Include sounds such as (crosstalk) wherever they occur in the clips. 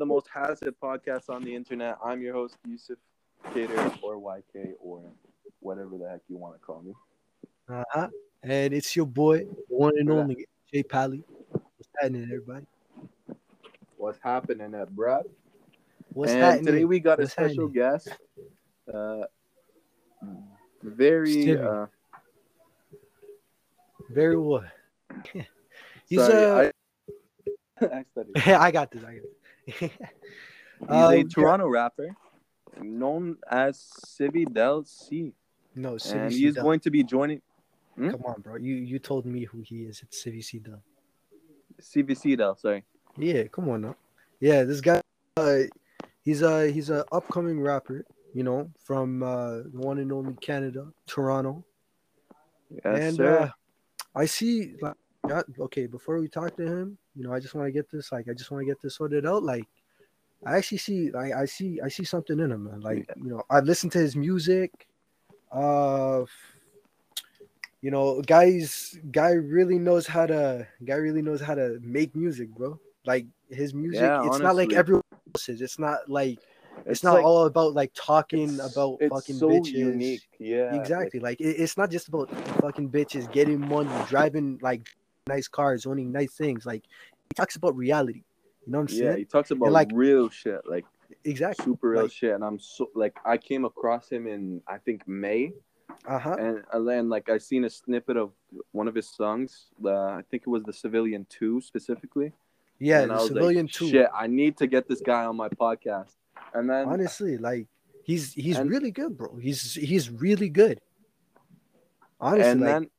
the most hazard podcast on the internet. I'm your host, Yusuf Cater or YK or whatever the heck you want to call me. Uh-huh. And it's your boy, one and only Jay Pally. What's happening, everybody? What's happening at Brad? What's and happening? today we got What's a special happening? guest. Uh, very. Uh, Very what? (laughs) He's sorry, I, (laughs) I studied. (laughs) I got this. I got this. He's Um, a yeah. Toronto rapper known as Civi Del C, No, and he's C going to be joining Hmm? Come on, bro. You you told me who he is. It's Civi C Dub. CVC Del. Sorry. Yeah, come on now. Yeah, this guy, uh, he's a he's a upcoming rapper. You know, from uh, the one and only Canada, Toronto. Yes, and sir. uh, I see. Like, okay, before we talk to him, you know, I just want to get this. Like, I just want to get this sorted out. Like, I actually see. Like, I see. I see something in him, man. Like, you know, I listen to his music. Uh, you know, guys, guy really knows how to. Guy really knows how to make music, bro. Like his music, Yeah, it's not like everyone else's. It's not like it's, not like- all about like talking it's- about it's fucking so bitches. unique. Yeah, Exactly. Like it, it's not just about fucking bitches getting money, driving like nice cars, owning nice things. Like he talks about reality. You know what I'm yeah, saying? he talks about like- real shit, like Exactly. super real like- shit. And I'm so like, I came across him in I think May, Uh huh. and then like I seen a snippet of one of his songs. Uh, I think it was the Civilian Two specifically. Yeah, and I the civilian like, too. Shit, I need to get this guy on my podcast. And then Honestly, like he's he's And- really good, bro. He's he's really good. Honestly, and like, then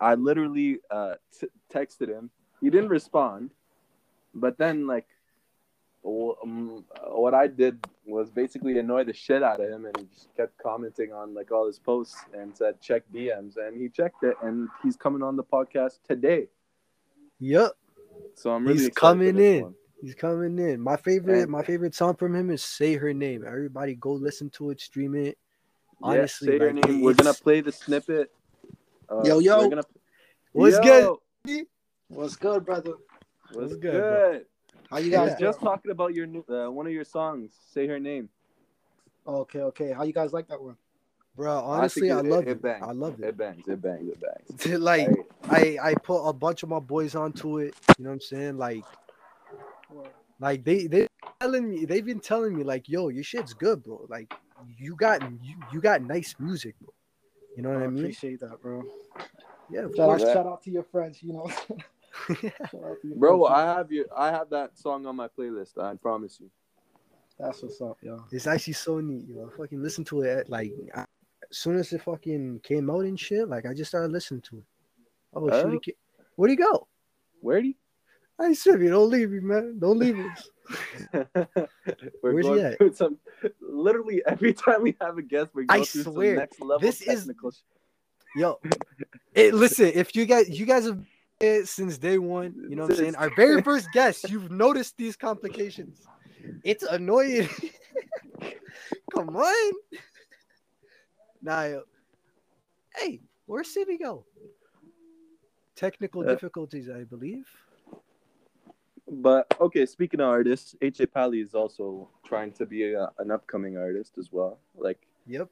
I literally uh, t- texted him. He didn't respond, but then like, w- um, what I did was basically annoy the shit out of him, and he just kept commenting on like all his posts and said check DMs, and he checked it, and he's coming on the podcast today. yep, So I'm really He's coming in. one. he's coming in. My favorite, And- my favorite song from him is "Say Her Name." Everybody, go listen to it, stream it. Yeah, Honestly, say your like, name. We're gonna play the snippet. Uh, Yo, yo. Gonna... What's Yo, good? What's good, brother? What's What's good? good. How you guys was just talking about your new, uh, one of your songs. Say her name. Okay, okay. How you guys like that one? Bro, honestly, I, it- love it it. bangs. I love it. It bangs. It bangs. It bangs. (laughs) like I I put a bunch of my boys onto it. You know what I'm saying? Like like they they telling me they've been telling me like yo your shit's good bro. Like you got you, you got nice music bro. You know what I I mean? appreciate that, bro. Yeah, Shout out, shout out to your friends, you know. (laughs) Shout out to your bro, friends. I have you. I have that song on my playlist. I promise you. That's what's up, yo. It's actually so neat, yo. I fucking listen to it like I, as soon as it fucking came out and shit. Like I just started listening to it. Oh, Oh. shit, where'd he go? Where do you? I said, don't leave me, man. Don't leave us. (laughs) we're Where's he going through some. Literally every time we have a guest, we're I going through swear, some next level this is- technical. sh- Yo, (laughs) it, listen, if you guys you guys have been it since day one, you know what I'm saying? Our very first guest, you've noticed these complications. It's annoying. (laughs) Come on. Nah, yo. hey, where's Civi go? Technical Uh, difficulties, I believe. But okay, speaking of artists, H.A. Pally is also trying to be a, an upcoming artist as well. Like Yep.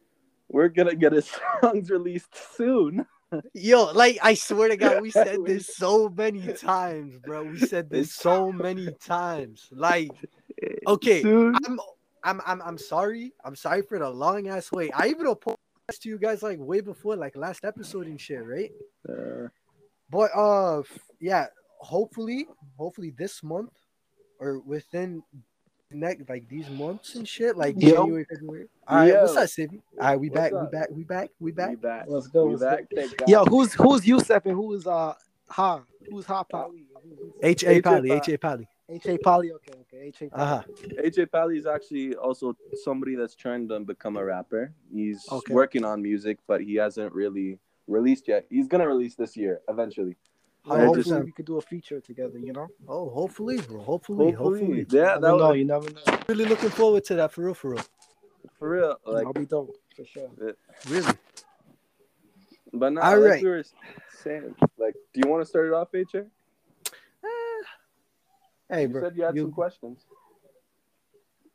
we're gonna get his (laughs) songs released soon. Yo, like I swear to God, we (laughs) said this so many times, bro. We said this so many times. Like, okay, Soon. I'm I'm I'm I'm sorry. I'm sorry for the long ass wait. I even apologized to you guys like way before, like last episode and shit, right? Uh, But uh yeah, hopefully, hopefully this month or within next like these months and shit, like Yo. January, February. All right, what's Yo. up, Sibby? All right, we What's back, we back, we back, we back. We back. Let's go, We back. Thank God. Yo, who's who's Yusef and who is uh Ha? Who's Ha Pali? H A H.A. Pally, Pally. H A Pally. H A Pali. Okay, okay. H A Uh Pali. huh. AJ Pally is actually also somebody that's trying to become a rapper. He's Okay. working on music, but he hasn't really released yet. He's gonna release this year eventually. Well, Yeah, hopefully just- we could do a feature together. You know. Oh, hopefully, bro. Hopefully, Hopefully, hopefully. yeah, You that never know. You never know. Really looking forward to that for real, for real. for real. Like, I'll be dope for sure. Really. but now, All like right. we were saying, like, do you want to start it off, AJ? Eh, hey, You bro. You said you had you- some questions.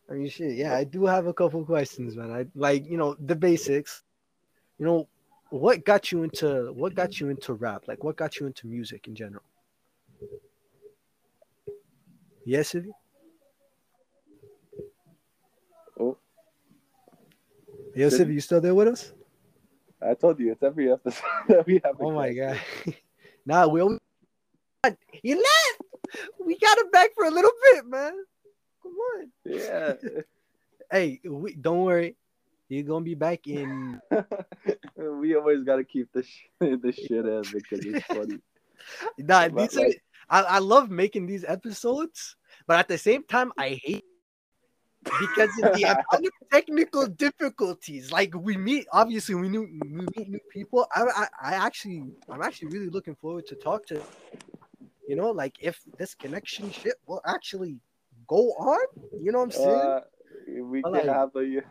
I mean, shit. Yeah, I do have a couple questions, man. I like, you know, the basics. You know, what got you into what got you into rap? Like, what got you into music in general? Yes, Ivy? Oh, Yo, Civi, you still there with us? I told you it's every episode (laughs) that we have. Oh my god. (laughs) nah, we only he left. We got him back for a little bit, man. Come on. Yeah. (laughs) Hey, we, don't worry. You're gonna be back in (laughs) we always gotta keep the sh- (laughs) the shit in because it's (laughs) funny. Nah, But, these are, like- I, I love making these episodes, but at the same time, I hate because of the amount of technical difficulties. Like we meet, obviously, we knew we meet new people. I, I, I actually, I'm actually really looking forward to talk to, you know, like if this connection shit will actually go on. You know what I'm saying? Uh, we can't like- have a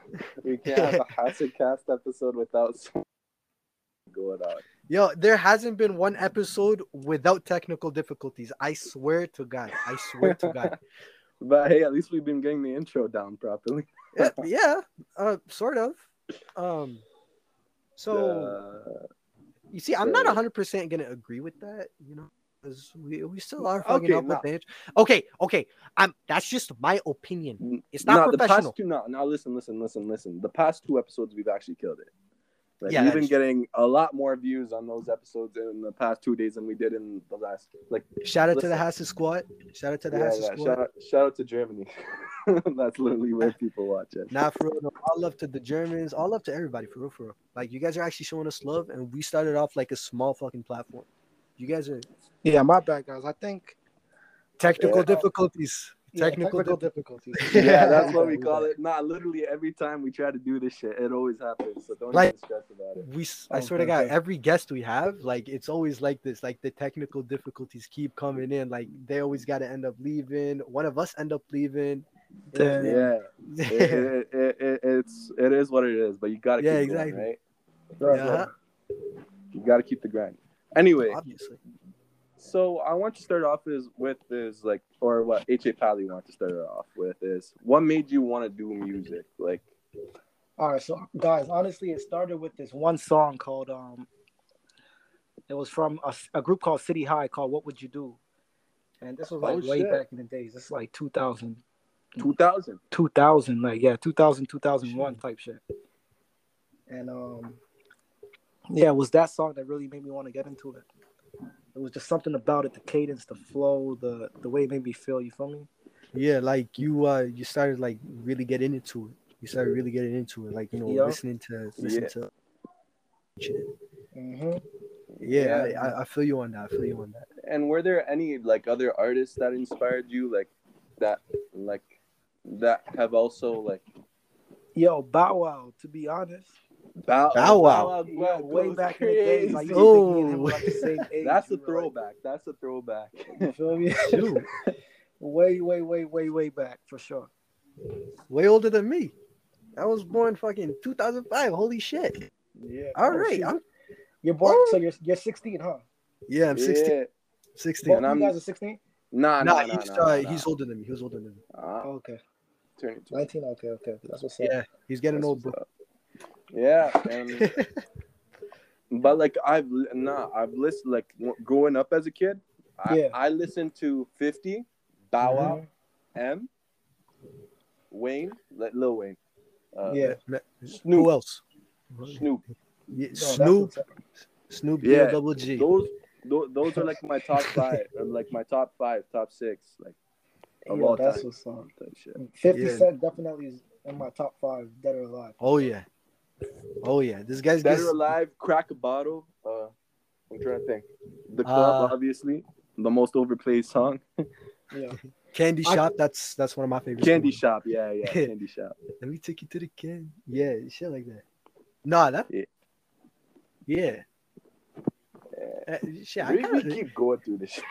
we can't have a (laughs) Hasid cast episode without (laughs) going on. Yo, there hasn't been one episode without technical difficulties. I swear to God. I swear to God. (laughs) But hey, at least we've been getting the intro down properly. yeah, yeah, uh, sort of. Um, so Uh, you see, I'm not 100 percent gonna agree with that, you know, because we, we still are fucking Okay, up with nah. the int- Okay, okay, I'm. That's just my opinion. It's not nah, the past two. No, now listen, listen, listen, listen. The past two episodes, we've actually killed it. Like, Yeah, we've been getting a lot more views on those episodes in the past two days than we did in the last. Like, Shout out to the listen. Hassel Squad. Shout out to the yeah, Hassel yeah, Squad. shout out, shout out to Germany. (laughs) That's literally where (laughs) people watch it. Not for real. No, all love to the Germans. All love to everybody. For real, for real. Like you guys are actually showing us love, and we started off like a small fucking platform. You guys are Yeah, my bad, guys. I think technical Yeah. difficulties. yeah, Technical, technical difficulties. (laughs) yeah, that's what we we call got it. Nah, literally every time we try to do this shit, it always happens. So don't Like- even stress about it. we I Oh, swear to God, okay. every guest we have, like it's always like this. Like the technical difficulties keep coming in. Like they always got to end up leaving. One of us end up leaving. You know what I'm Yeah, (laughs) it, it, it, it, it's it is what it is, but you gotta Yeah, keep exactly. right? Right, Yeah. right. You gotta keep the grind. Anyway, Obviously. so I want to start off is with is like, or what H.A. Pally want to start off with is what made you want to do music? Like, All right, so guys, honestly, it started with this one song called um. It was from a, a group called City High called "What Would You Do," and this was like Oh, way shit. back in the days. This is like 2000, 2000. 2000, like yeah, 2000, 2001 type shit. And um, yeah, it was that song that really made me want to get into it. It was just something about it, the cadence, the flow, the the way it made me feel. You feel me? Yeah, like you uh you started like really getting into it. You started really getting into it, like you know, Yeah. listening to listening Yeah. to shit. Mm-hmm. Yeah, Yeah. I, I, I feel you on that. I feel you on that. And were there any like other artists that inspired you, like that, like that have also like Yo, Bow Wow. To be honest, Bow, Bow Wow. yeah, way goes back in the days, like you crazy. think me and him were like the same. (laughs) That's a we like, throwback. That's a throwback. You feel me? (laughs) Shoot. (laughs) way, way, way, way, way back for sure. Way older than me. I was born fucking 2005. Holy shit. Yeah. All Oh, right. I'm, You're born, Oh. so you're you're 16, huh? yeah, I'm 16. Yeah. 16. Both And of I'm- you guys are 16. Nah, Nah, nah, nah, he's nah, uh, nah, he's older than me. He was older than me. nah. Uh, Oh, okay. turning to 19. Okay, okay, okay. That's what's up. Yeah, he's getting That's old, bro. up. Yeah, (laughs) and but like I've nah, I've listened like w- growing up as a kid. I, Yeah. I listened to Fifty, Bow Wow, Mhm. M, Wayne, like Lil Wayne, uh, Yeah. Who Snoop, else? Snoop. Yeah, No, Snoop, what's. Snoop, Yeah, yeah, double G. Those, those, those are like my top (laughs) five, or like my top five, top six, like of Yo, all that's time. what's up. Type shit. 50 Yeah. Cent definitely is in my top five, dead or alive. Oh yeah, oh yeah. This guy's Dead gets, or Alive, Crack a Bottle. Uh, I'm trying to think. The Club, Uh, obviously, the most overplayed song. Yeah. (laughs) Candy I- Shop. That's that's one of my favorite. Candy songs. Shop, yeah, yeah, (laughs) Candy Shop. Let me take you to the can. Yeah, shit like that. Nah, that. Yeah. Yeah. Yeah. Uh, shit, I We, we kind of. keep going through this. shit.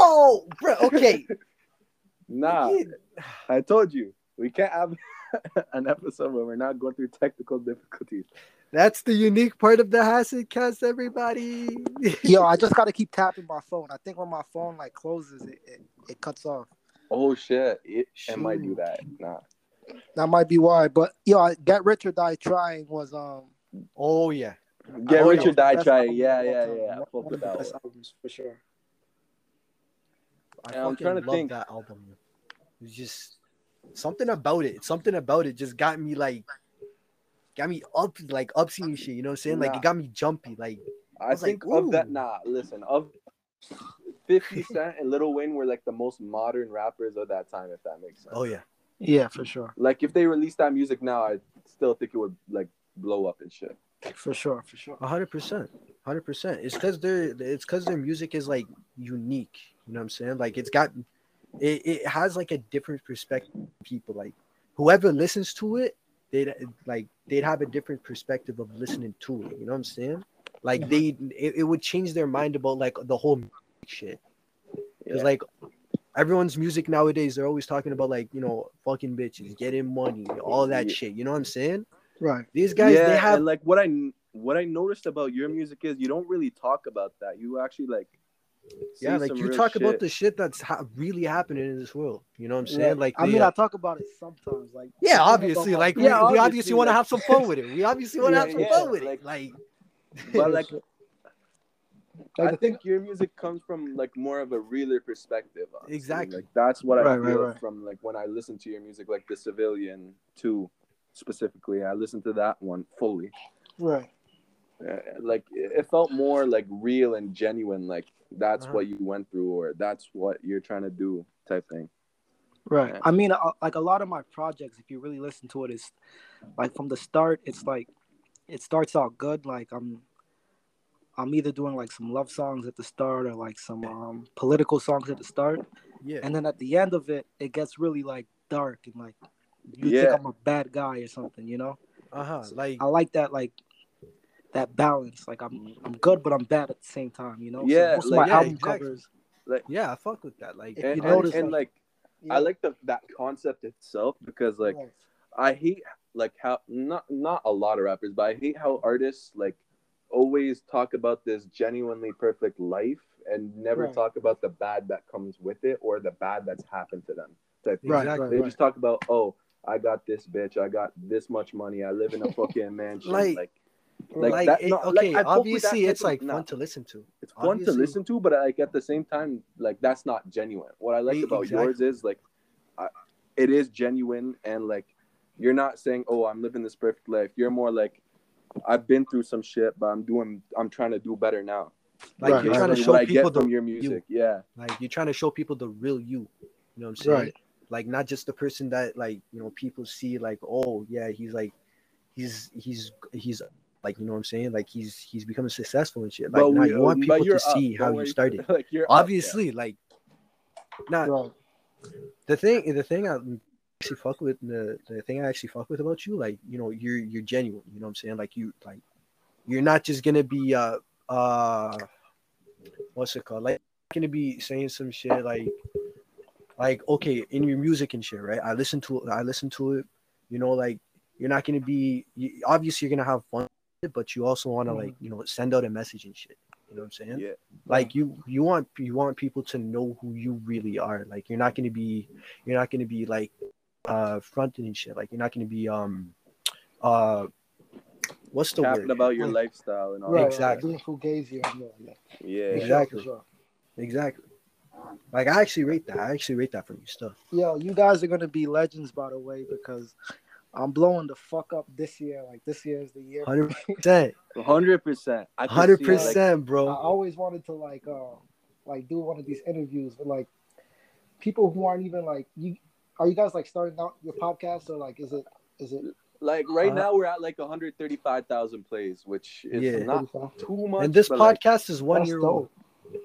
No, bro. Okay. (laughs) Nah, Yeah. I told you we can't have (laughs) an episode where we're not going through technical difficulties. That's the unique part of the Hasid cast, everybody. (laughs) Yo, I just gotta keep tapping my phone. I think when my phone like closes, it it, it cuts off. Oh shit! It, it might do that. Nah. That might be why. But yo, I- Get Rich or Die Trying was um. Oh yeah. Get Oh, Rich yeah. or Die Trying. album Yeah, yeah, yeah. One, one of the best one. albums for sure. I I'm trying to love think. that album. It's just something about it. Something about it just got me like, got me up like up and shit. You know what I'm saying? Like Nah. it got me jumpy. Like I, was like, think of that. Nah, listen. Of Fifty Cent and Lil Wayne were like the most modern rappers of that time. If that makes sense. oh yeah, Yeah, for sure, Like if they released that music now, I still think it would like blow up and shit. for sure, for sure. a hundred percent, hundred percent. It's because their it's because their music is like unique. You know what I'm saying? Like it's got it, it has like a different perspective. People like whoever listens to it, they'd like they'd have a different perspective of listening to it. You know what I'm saying? Like they it, it would change their mind about like the whole shit. Because Yeah. like everyone's music nowadays, they're always talking about like you know fucking bitches, getting money, all that Yeah. shit. You know what I'm saying? Right. These guys, yeah, they have like what I what I noticed about your music is you don't really talk about that. You actually like yeah, like you real talk about the shit that's ha- really happening in this world. You know what I'm saying? Yeah. Like, I the, mean, uh, I talk about it sometimes. Like yeah, obviously, like my- we, Yeah, we obviously obviously, want to have some fun with it. We obviously want to (laughs) Yeah, have some yeah, fun with like- it. Like, but like (laughs) Like, I think your music comes from like more of a realer perspective. honestly. Exactly. Like that's what I Right, right, feel right. from like when I listen to your music, like the Civilian two specifically. I listened to that one fully. right. Uh, like it it felt more like real and genuine. Like that's Uh-huh. what you went through, or that's what you're trying to do, type thing. Right. Yeah. I mean, uh, like a lot of my projects, if you really listen to it, is like from the start. It's like it starts out good. Like I'm, I'm either doing like some love songs at the start or like some um, political songs at the start, yeah, and then at the end of it, it gets really like dark and like you Yeah. think I'm a bad guy or something. You know, uh huh. Like, I like that like that balance. Like I'm I'm good, but I'm bad at the same time. You know. Yeah, So most of like- my Yeah, album exactly. covers. yeah, I fuck with that. Like, And, you and- notice, and, like- like I like the that concept itself because like Right. I hate like how not not a lot of rappers, but I hate how artists like always talk about this genuinely perfect life and never Right. talk about the bad that comes with it or the bad that's happened to them. Type thing. Right, Exactly. right, They right. just talk about oh I got this bitch, I got this much money, I live in a fucking mansion. Like- like like, like that- it- no, okay, I fuck that obviously, it's like nah. fun to listen to. it's fun to listen to, but like at the same time, like that's not genuine. What I like about exactly. yours is like, I, it is genuine and like you're not saying, "Oh, I'm living this perfect life." You're more like, "I've been through some shit, but I'm doing, I'm trying to do better now." Like, Right, you're right. trying to show what people the from your music. Yeah, like you're trying to show people the real you. You know what I'm saying? Right. Like not just the person that like you know people see like oh yeah he's like he's he's he's like you know what I'm saying like he's he's becoming successful and shit. Like nah, we- you want people to up. see how you started. (laughs) like you're up, yeah. Obviously, like not the thing the thing I actually fuck with the the thing I actually fuck with about you like you know you're you're genuine. You know what I'm saying? Like you like you're not just gonna be uh uh what's it called like gonna be saying some shit like like okay in your music and shit right i listen to it i listen to it you know like you're not gonna be you, obviously you're gonna have fun but you also want to like you know send out a message and shit you know what i'm saying Yeah. like you you want you want people to know who you really are like you're not gonna be you're not gonna be like uh fronting and shit like you're not gonna be um uh what's the Capping word about your Like- lifestyle and all Right. Exactly. Doing fugazi and yeah, yeah. Yeah, For sure, Exactly. sure. exactly like i actually rate that i actually rate that from you stuff Yo, you guys are gonna be legends, by the way, because I'm blowing the fuck up this year. Like this year is the year. 100% (laughs) hundred percent. I Hundred see, like, percent, I always wanted to like, uh, like do one of these interviews with like people who aren't even like you. Are you guys like starting out your podcast or like is it is it Like right Uh, now, we're at like 135,000 plays, which is Yeah. not too much. And this but, like, podcast is one year dope. old.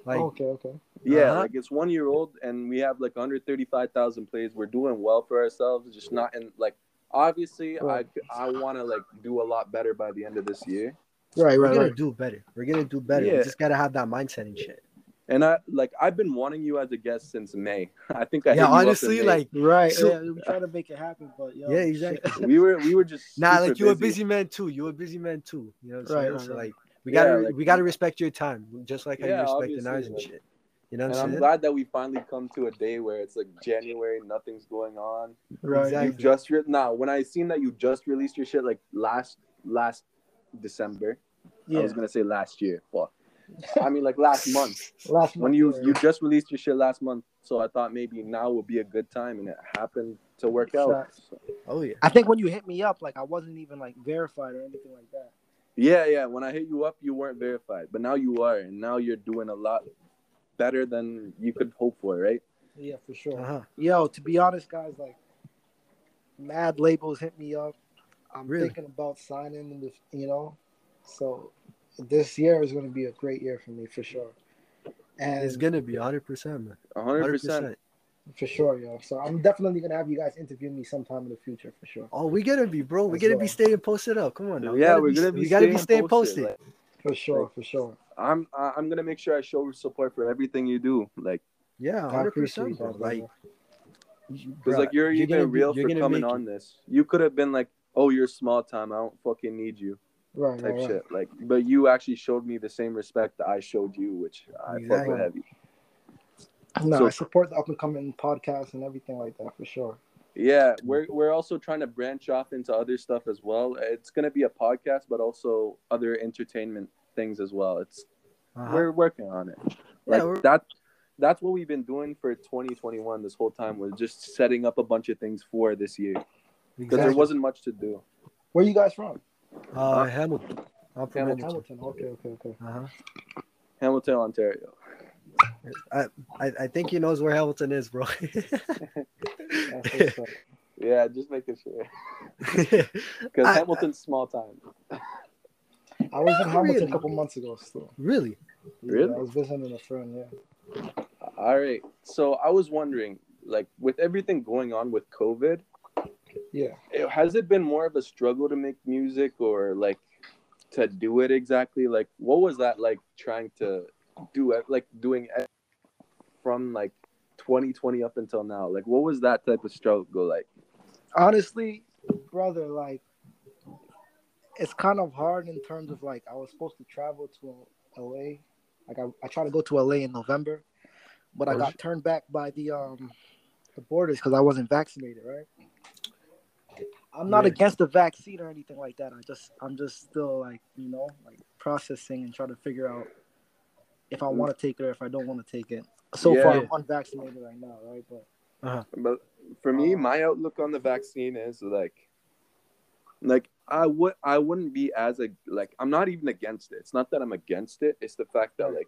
Like, okay, okay. yeah, Uh-huh. like it's one year old, and we have like 135,000 plays. We're doing well for ourselves, just not in like. Obviously, Right. I I want to like do a lot better by the end of this year, Right, right, we're gonna right. do better. We're gonna do better. We just gotta have that mindset and shit. and I like I've been wanting you as a guest since May. (laughs) I think I yeah, you up in honestly, like, Right. So- yeah, we (laughs) trying to make it happen, but yo, Yeah, exactly. we were we were just nah, like you a busy. busy man too. You're a busy man too. You know what I'm Right, saying? right, so right. like, we Yeah, gotta like- we gotta respect your time, just like how Yeah, you respect the ours and shit. You know And what I'm I'm saying? glad that we finally come to a day where it's like January, nothing's going on. Right. Exactly. You just re- now when I seen that you just released your shit like last last December. Yeah. I was gonna say last year. but I mean like last month. (laughs) Last When month, you yeah. you just released your shit last month, so I thought maybe now would be a good time, and it happened to work out. So- Oh yeah. I think when you hit me up, like I wasn't even like verified or anything like that. yeah, yeah. When I hit you up, you weren't verified, but now you are, and now you're doing a lot better than you could hope for, right? Yeah, for sure. Uh-huh. Yo, to be honest, guys, like mad labels hit me up. I'm Really? thinking about signing in the you know. So this year is gonna be a great year for me for sure. And It's gonna be 100 percent, man. hundred 100 percent. percent. for sure, yo. So I'm definitely gonna have you guys interview me sometime in the future for sure. Oh, we're gonna be, bro. We As gonna well. be staying posted up. Come on, now. We Yeah, gotta we're gonna be. We gotta be staying staying posted. Like, For sure, Like- for sure. I'm I- I'm gonna make sure I show support for everything you do. Like, yeah, 100 percent, Like, brother. because like you're, even gonna real you're for coming make it. on this. You could have been like, "Oh, you're small time. I don't fucking need you." right, type right, right. shit. Like, but you actually showed me the same respect that I showed you, which I fuck Exactly. with heavy. No, So- I support the up and coming podcast and everything like that for sure. Yeah, we're we're also trying to branch off into other stuff as well. It's gonna be a podcast, but also other entertainment things as well. It's Uh-huh. we're working on it. Yeah, Like we're- that. That's what we've been doing for 2021 this whole time. Was just setting up a bunch of things for this year because there wasn't much to do. Where are you guys from? uh, Hamilton. I'm from Hamilton. Hamilton. Hamilton. Okay, okay, okay. Uh-huh. Hamilton, Ontario. I, I think he knows where Hamilton is, bro. That's what's up. Yeah, just making sure (laughs) (laughs) because I- Hamilton's small time. I was in Hamilton Really? a couple months ago. Still, really? Yeah, Really? I was visiting a friend. Yeah. All right. So I was wondering, like, with everything going on with COVID, Yeah. it- has it been more of a struggle to make music or like to do it exactly? Like, what was that like trying to do it, like doing it from like 2020 up until now? Like, what was that type of struggle like? Honestly, brother, like it's kind of hard in terms of like I was supposed to travel to LA. Like I, I tried to go to LA in November, but I Oh, got turned back by the um the borders because I wasn't vaccinated, right? I'm not Yeah. against the vaccine or anything like that. I just I'm just still like, you know, like processing and trying to figure out if I want to take it or if I don't want to take it. So far I'm unvaccinated right now, right? But But for me, my outlook on the vaccine is like, like I would I wouldn't be as a like I'm not even against it. It's not that I'm against it. It's the fact that like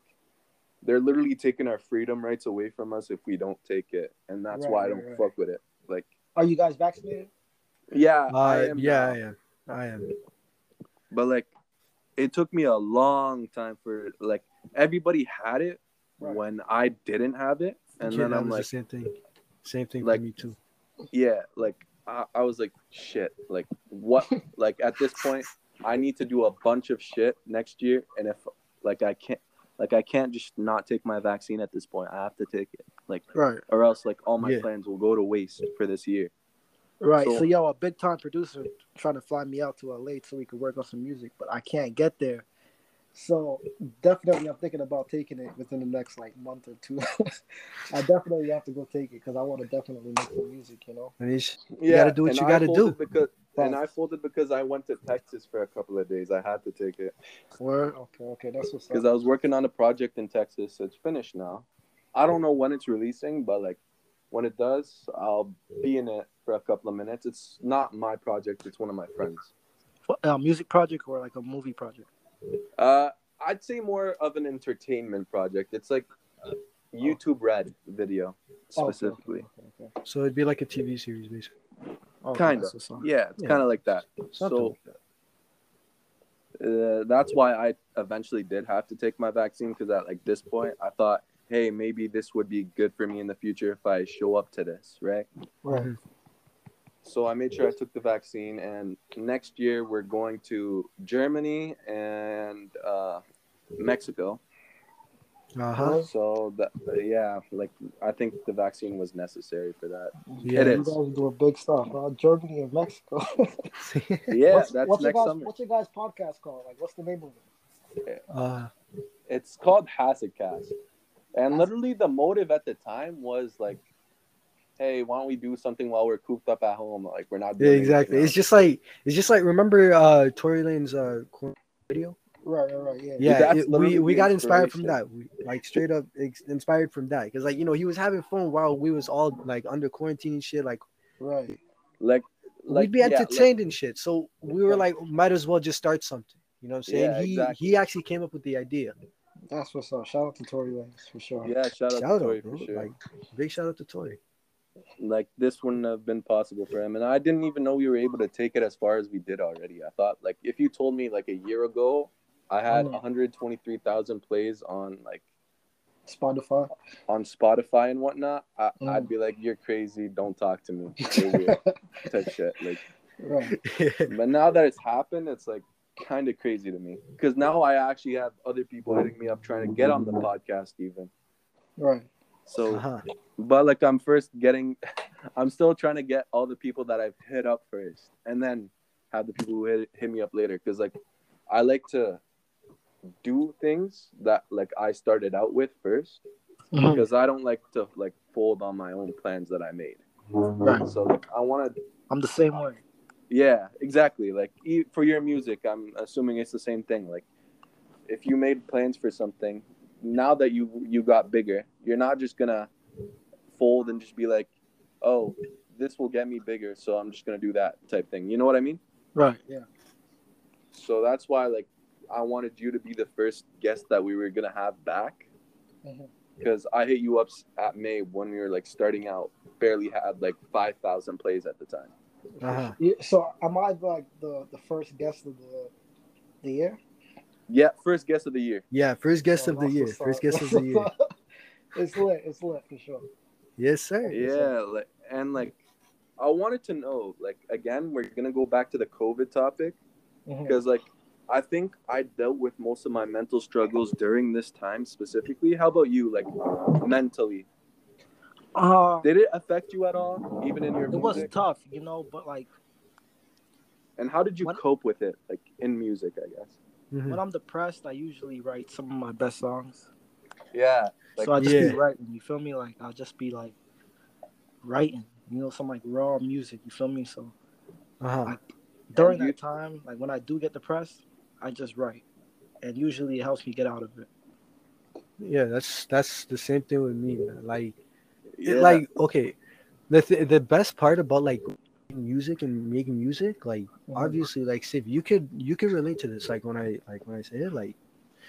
they're literally taking our freedom rights away from us if we don't take it, and that's Right, why I don't right. fuck with it. Like, are you guys vaccinated? yeah, Uh, I am. yeah, now, I am. I am. But like, it took me a long time for like everybody had it Right. when I didn't have it, and yeah, then that I'm was like, the same thing. Same thing like- for me too. yeah, like I, I was like, shit, like what? like at this point, I need to do a bunch of shit next year, and if like I can't, like I can't just not take my vaccine at this point. I have to take it, like, Right. or else like all my Yeah. plans will go to waste for this year. Right. So- So, yo, a big time producer trying to fly me out to LA so we could work on some music, but I can't get there. So definitely, I'm thinking about taking it within the next like month or two. (laughs) I definitely have to go take it because I want to definitely make some music. You know. I mean, sh- Yeah, gotta do what you I gotta do. Because, oh. and I folded because I went to Texas for a couple of days. I had to take it. Word. Okay. Okay. That's what's because. I was working on a project in Texas. It's finished now. I don't know when it's releasing, but like when it does, I'll be in it for a couple of minutes. It's not my project; it's one of my friends. A music project or like a movie project. Uh, I'd say more of an entertainment project. It's like YouTube Red video Oh, okay, specifically. Okay, okay, okay. so it'd be like a TV series, basically. Okay, Kinda. that's what's up. Yeah, it's Yeah. kind of like that. Something So like that. uh, that's why I eventually did have to take my vaccine because at like this point, I thought, hey, maybe this would be good for me in the future if I show up to this, right? Right. So I made sure I took the vaccine, and next year we're going to Germany and uh, Mexico. Uh huh. So that yeah, like I think the vaccine was necessary for that. Yeah. It You is. guys doing big stuff. Huh? Germany and Mexico. (laughs) Yeah, what's, that's what's next guys, summer. What's your guys' podcast called? Like, what's the name of it? uh, It's called Hassidcast. And literally, the motive at the time was like, "Hey, why don't we do something while we're cooped up at home? Like we're not Yeah, doing exactly. anything It's just like it's just like remember uh Tory Lanez uh video. Right, right, right. Yeah. Yeah, That's it- we we got inspired from that. We, like straight up ex- inspired from that because like you know he was having fun while we was all like under quarantine and shit. Like Right. like like we'd be yeah, like- entertained and shit. So we were like, might as well just start something. You know what I'm saying? Yeah, he exactly. he actually came up with the idea. That's what's up. Shout out to Tory Lanez for sure. yeah, shout out Shout to Tory out, for sure. Like big shout out to Tory. Like this wouldn't have been possible for him and i didn't even know we were able to take it as far as we did already i thought like if you told me like a year ago i had Mm. 123000 plays on like Spotify. on spotify and whatnot I, Mm. i'd be like you're crazy don't talk to me (laughs) type shit like Right. (laughs) but now that it's happened it's like kind of crazy to me because now i actually have other people hitting me up trying to get on the podcast even Right. so uh-huh. But like I'm first getting, (laughs) I'm still trying to get all the people that I've hit up first, and then have the people who hit, hit me up later. Because like, I like to do things that like I started out with first, Mhm. because I don't like to like fold on my own plans that I made. Right. So like I want to, I'm the same way. yeah, exactly. Like e- for your music, I'm assuming it's the same thing. Like if you made plans for something, now that you you got bigger, you're not just gonna fold and just be like, oh, this will get me bigger, so I'm just gonna do that type thing. You know what I mean? Right. Yeah. So that's why like I wanted you to be the first guest that we were gonna have back. Mhm. Because I hit you up at May when we were like starting out, barely had like five thousand plays at the time. Uh-huh. yeah. So am I like the the first guest of the the year? Yeah, first guest of the year. Yeah, first guest Oh, of the year. First guest of the year. (laughs) it's lit. It's lit for sure. Yes, sir. Yeah, like and like I wanted to know, like again, we're gonna go back to the COVID topic Mhm. because like I think I dealt with most of my mental struggles during this time specifically. How about you, like mentally? Uh, Did it affect you at all, even in your it was tough, you know, but like And how did you When- cope with it, like in music, I guess? Mhm. when I'm depressed, I usually write some of my best songs. Yeah, like so I just Yeah. be writing. You feel me? Like I'll just be like writing. You know, some like raw music. You feel me? So Uh-huh. during you- that time, like when I do get depressed, I just write, and usually it helps me get out of it. Yeah, that's that's the same thing with me, man. Like yeah, it, like okay the th- the best part about like music and making music like Mhm. obviously like Siv, you could you could relate to this like when i like when i say it like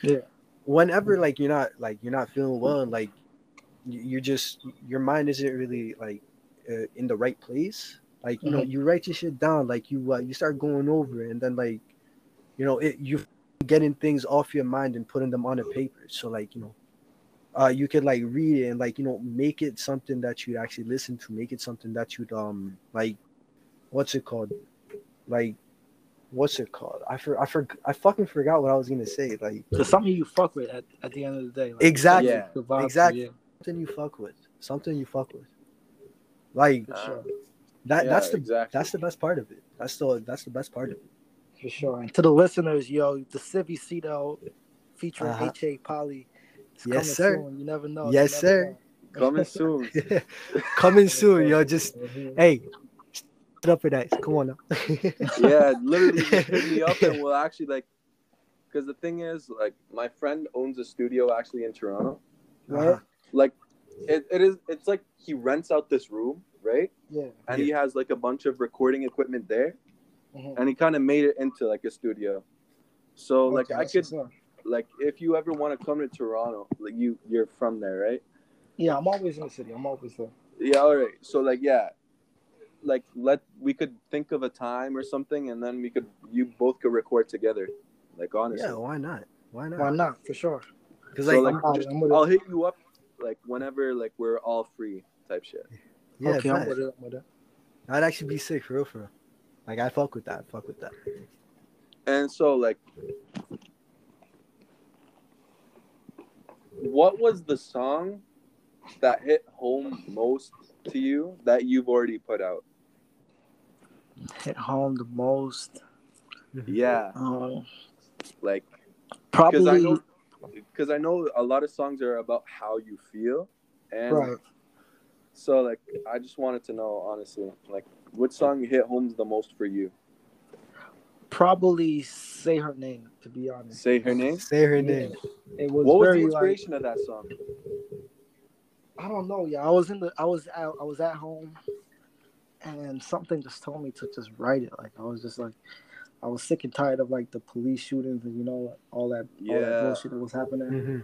Yeah. Whenever like you're not like you're not feeling well and like you- you're just your mind isn't really like uh, in the right place like you know Mhm. you write your shit down like you uh, you start going over it and then like you know it you getting things off your mind and putting them on a paper so like you know uh you could like read it and like you know make it something that you'd actually listen to make it something that you'd um like what's it called like what's it called i for i for i fucking forgot what i was gonna say like It's something you fuck with at, at the end of the day. Like, Exactly. something you vibe to, Exactly. yeah, something you fuck with something you fuck with like Uh, sure. that yeah, that's the exactly. that's the best part of it that's the that's the best part of it For sure. And to the listeners, yo, the Civi Cito featuring Uh-huh. H.A. Poly. It's Yes, coming sir. Soon. You never know. Yes, You sir. never coming (laughs) soon. (laughs) coming soon yo just know. Mhm. hey up for that come on now (laughs) yeah, literally hit me up and (laughs) we'll actually like because the thing is like my friend owns a studio actually in Toronto. Uh-huh. Like it, it is it's like he rents out this room, right? Yeah. And he has like a bunch of recording equipment there Mhm. and he kind of made it into like a studio. So like I could like if you ever want to come to Toronto, like you you're from there, right? Yeah, I'm always in the city. I'm always there. Yeah, all right. So like yeah, like let we could think of a time or something, and then we could you both could record together. Like honestly, yeah why not why not? Why not not? For sure. because so like, like I'm- just, I'm with it. I'll hit you up like whenever like we're all free type shit. yeah okay, I'm with it. I'm with it. that'd actually be sick for real for real like i fuck with that fuck with that And so like, what was the song that hit home most to you that you've already put out? Hit home the most. Yeah, Um, like probably. Because I know a lot of songs are about how you feel, and Right. so like I just wanted to know honestly, like what song hit home the most for you? Probably say her name. To be honest, Say her name. Say her Yeah. name. It was What was very the like inspiration of that song? I don't know. Yeah, I was in the I was out I was at home, and something just told me to just write it. Like I was just like, I was sick and tired of like the police shootings and you know all that all that bullshit that was happening. hmm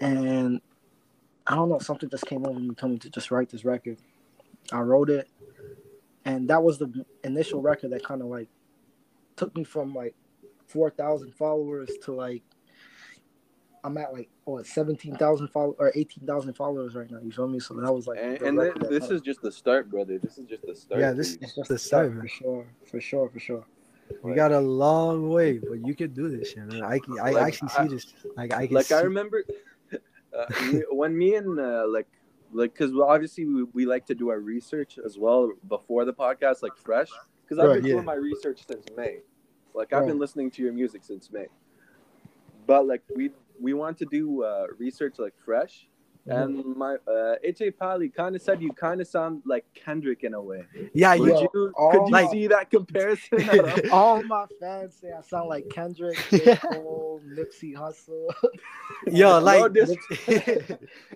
and I don't know, something just came over me, told me to just write this record. I wrote it, and that was the initial record that kind of like took me from like four thousand followers to like I'm at like what seventeen thousand followers or eighteen thousand followers right now. You feel me? So that was like, And, the and record this is just the start, brother. This is just the start. Yeah, this- you. it's just the the start start, for sure, for sure, for sure. We got a long way, but you can do this, shit, man. I can, I Like, actually I- see this. Like I can like see. I remember (laughs) uh, when me and uh, like like because obviously we, we like to do our research as well before the podcast, like fresh. Because I've Right, been yeah. doing my research since May. Like I've been listening to your music since May. But like we we want to do uh, research like fresh. And my uh, H.A. Pali kind of said you kind of sound like Kendrick in a way. yeah, you, Yo, you could you my- see that comparison? (laughs) all? My fans say I sound like Kendrick, J. (laughs) Cole, Nipsey Hussle. (laughs) yo, No like dis-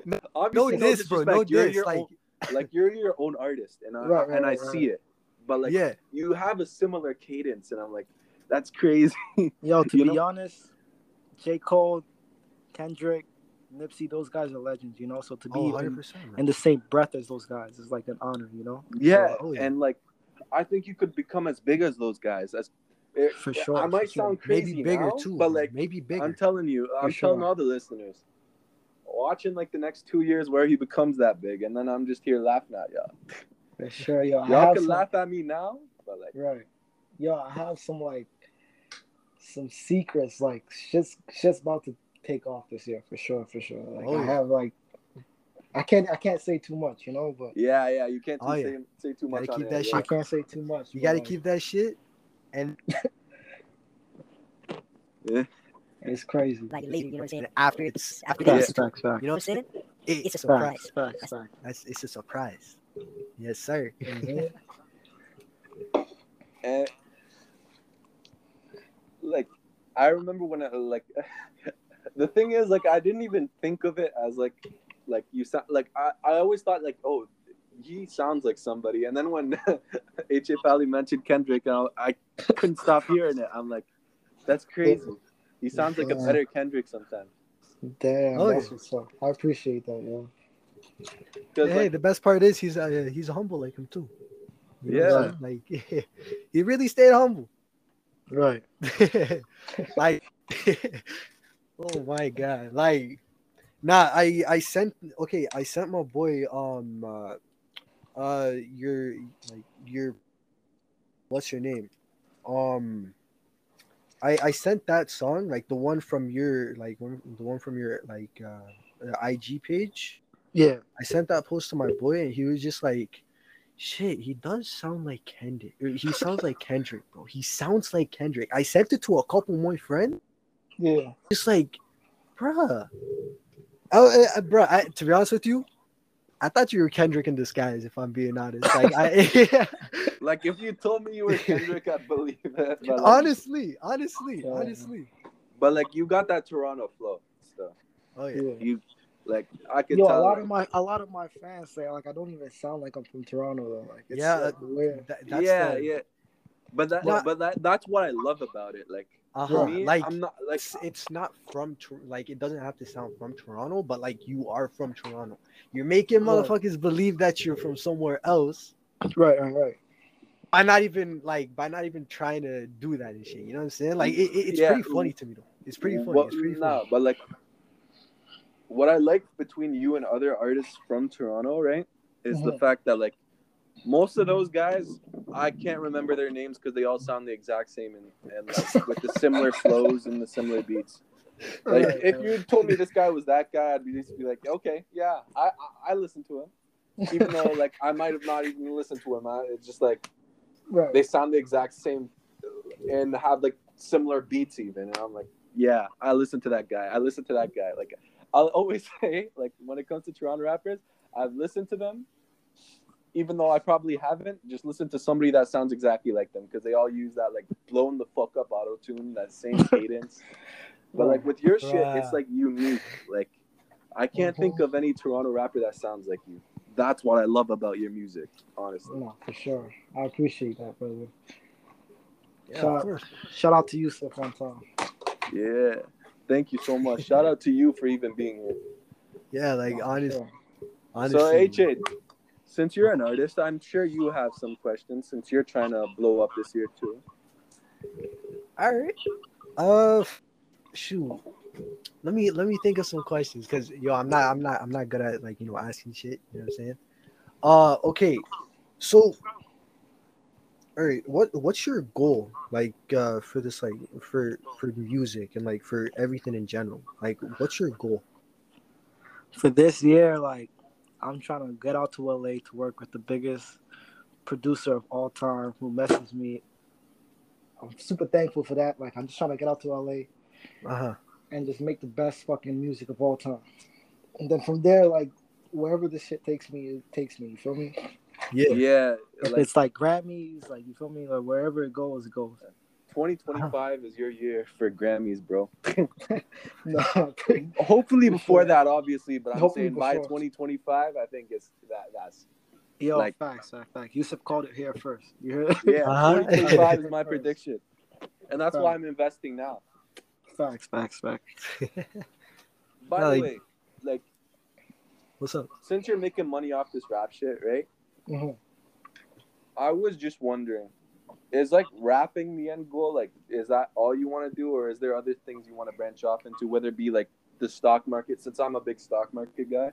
no Obviously, diss, bro. No disrespect. You're your Like, own- like you're your own artist, and I, Right, right, and I right, see it. But like yeah, you have a similar cadence, and I'm like, that's crazy. Yo, to You be know? honest, J. Cole, Kendrick, Nipsey, those guys are legends, you know. So to be oh, in, in the same breath as those guys is like an honor, you know. yeah, Oh, yeah. and like I think you could become as big as those guys. As it- For sure, I might for sure. sound crazy Maybe bigger now, too, but like maybe bigger. I'm telling you, I'm sure. telling all the listeners, watching like the next two years where he becomes that big, and then I'm just here laughing at y'all. For sure, yo. I Y'all can some, laugh at me now, but like, right. Yo, I have some like some secrets. Like shit's shit's about to take off this year for sure, for sure. Like Oh, I have like I can't I can't say too much, you know, but yeah, yeah, you can't Oh, say, yeah. say too much. Gotta keep that yeah. I can't say too much. you got to like, keep that shit. And (laughs) yeah. it's crazy. like later, you know what I'm saying? After it's after Yeah. this, Facts, facts, facts. you know what I'm saying? it, It's a surprise. Facts, facts, facts. that's, it's a surprise. Yes, sir. Mhm. (laughs) and like I remember when I like the thing is like I didn't even think of it as like like you sound like I, I always thought like oh he sounds like somebody and then when (laughs) H. A. Pally mentioned Kendrick and I, I couldn't stop hearing it I'm like that's crazy he sounds like a better Kendrick sometimes Damn, Oh, that's yeah. what's up. I appreciate that, Yeah. hey, like, the best part is he's uh, he's humble like him too. You know what I'm like (laughs) he really stayed humble. Right. (laughs) like, oh my god, like, nah, I I sent okay, I sent my boy um uh, uh your like your what's your name um. I, I sent that song like the one from your like one, the one from your like uh, IG page. Yeah. I sent that post to my boy, and he was just like, "Shit, he does sound like Kendrick. He sounds like Kendrick, bro. He sounds like Kendrick." I sent it to a couple more friends, Yeah. just like, bruh. Oh, uh, bruh. I, to be honest with you, I thought you were Kendrick in disguise. If I'm being honest, like, I (laughs) (laughs) like if you told me you were Kendrick I'd believe it like, honestly, honestly, Yeah. honestly. but like you got that Toronto flow stuff Oh yeah. Yeah. you like I could Yo, a lot like, of my a lot of my fans say like I don't even sound like I'm from Toronto though. Like it's Yeah, like, weird. That- that's yeah, the, yeah. But that, What- but that, that's what I love about it. Like, Uh-huh. me, like I'm not like, it's, it's not from Tor- like it doesn't have to sound from Toronto, but like you are from Toronto. You're making Right. motherfuckers believe that you're from somewhere else Right, right, right. by not even like by not even trying to do that and shit. You know what I'm saying? Like it, it- it's Yeah. pretty funny to me though. It's pretty funny. what- it's pretty nah, funny. but like, what I like between you and other artists from Toronto, right, is the Mhm. fact that like most of those guys, I can't remember their names because they all sound the exact same and, and like, with the similar (laughs) flows and the similar beats. Like, Right, if you told me this guy was that guy, I'd be just be like, okay, yeah, I I, I listen to him, even though (laughs) like I might have not even listened to him. I, it's just like Right. they sound the exact same and have like similar beats even and i'm like Yeah, I listen to that guy. I listen to that guy. Like I'll always (laughs) say, like when it comes to Toronto rappers, I've listened to them, even though I probably haven't. Just listen to somebody that sounds exactly like them because they all use that like blown the fuck up auto tune, that same (laughs) cadence. but like with your shit, it's like unique. Like I can't think mm-hmm. of any Toronto rapper that sounds like you. That's what I love about your music, honestly. No, for sure. I appreciate that, brother. Yeah, So- of course. Shout out to Yusuf one time. Yeah. Thank you so much. Shout out to you for even being here. Yeah, like For honest, sure. honestly. So HA, since you're an artist, I'm sure you have some questions since you're trying to blow up this year too. All right. Uh, shoot. Let me let me think of some questions because yo, I'm not I'm not I'm not good at like you know asking shit. You know what I'm saying? Uh, okay. So, all right. What what's your goal like uh for this like for for music and like for everything in general? Like, what's your goal? For this year, like I'm trying to get out to LA to work with the biggest producer of all time who messaged me. I'm super thankful for that. Like I'm just trying to get out to LA Uh huh. and just make the best fucking music of all time. And then from there, like wherever this shit takes me, it takes me. You feel me? Yeah. Yeah, If like it's like Grammys, like you feel me, like wherever it goes, it goes. 2025 is your year for Grammys, bro. (laughs) no, Hopefully before that, obviously, but I'm Hopefully saying by 2025, I think it's that. That's yo, Like- facts, facts, facts. Yusuf called it here first. You heard? yeah. Uh-huh. 2025 is (laughs) my First. prediction, and that's why I'm investing now. facts, facts, facts. (laughs) By No, the like- way, like What's up? since you're making money off this rap shit, right? hmm I was just wondering, is like rapping the end goal? Like, is that all you want to do, or is there other things you want to branch off into? Whether it be like the stock market, since I'm a big stock market guy,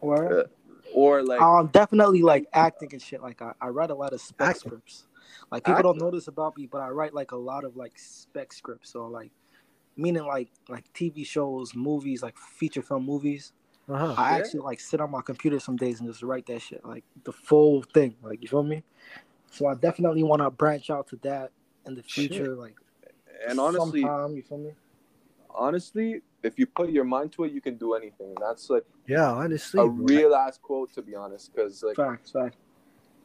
Where? or like um, definitely like acting and shit. Like I, I write a lot of spec Acting. scripts. Like people don't Acting. notice about me, but I write like a lot of like spec scripts. So like, meaning like like TV shows, movies, like feature film movies. Uh huh. I Yeah. actually like sit on my computer some days and just write that shit, like the full thing. Like you feel me? So I definitely want to branch out to that in the Shit. future. Like and honestly, sometime, you feel me? honestly, if you put your mind to it, you can do anything. And that's like Yeah, honestly. a bro. real ass quote, to be honest, because like Facts, facts.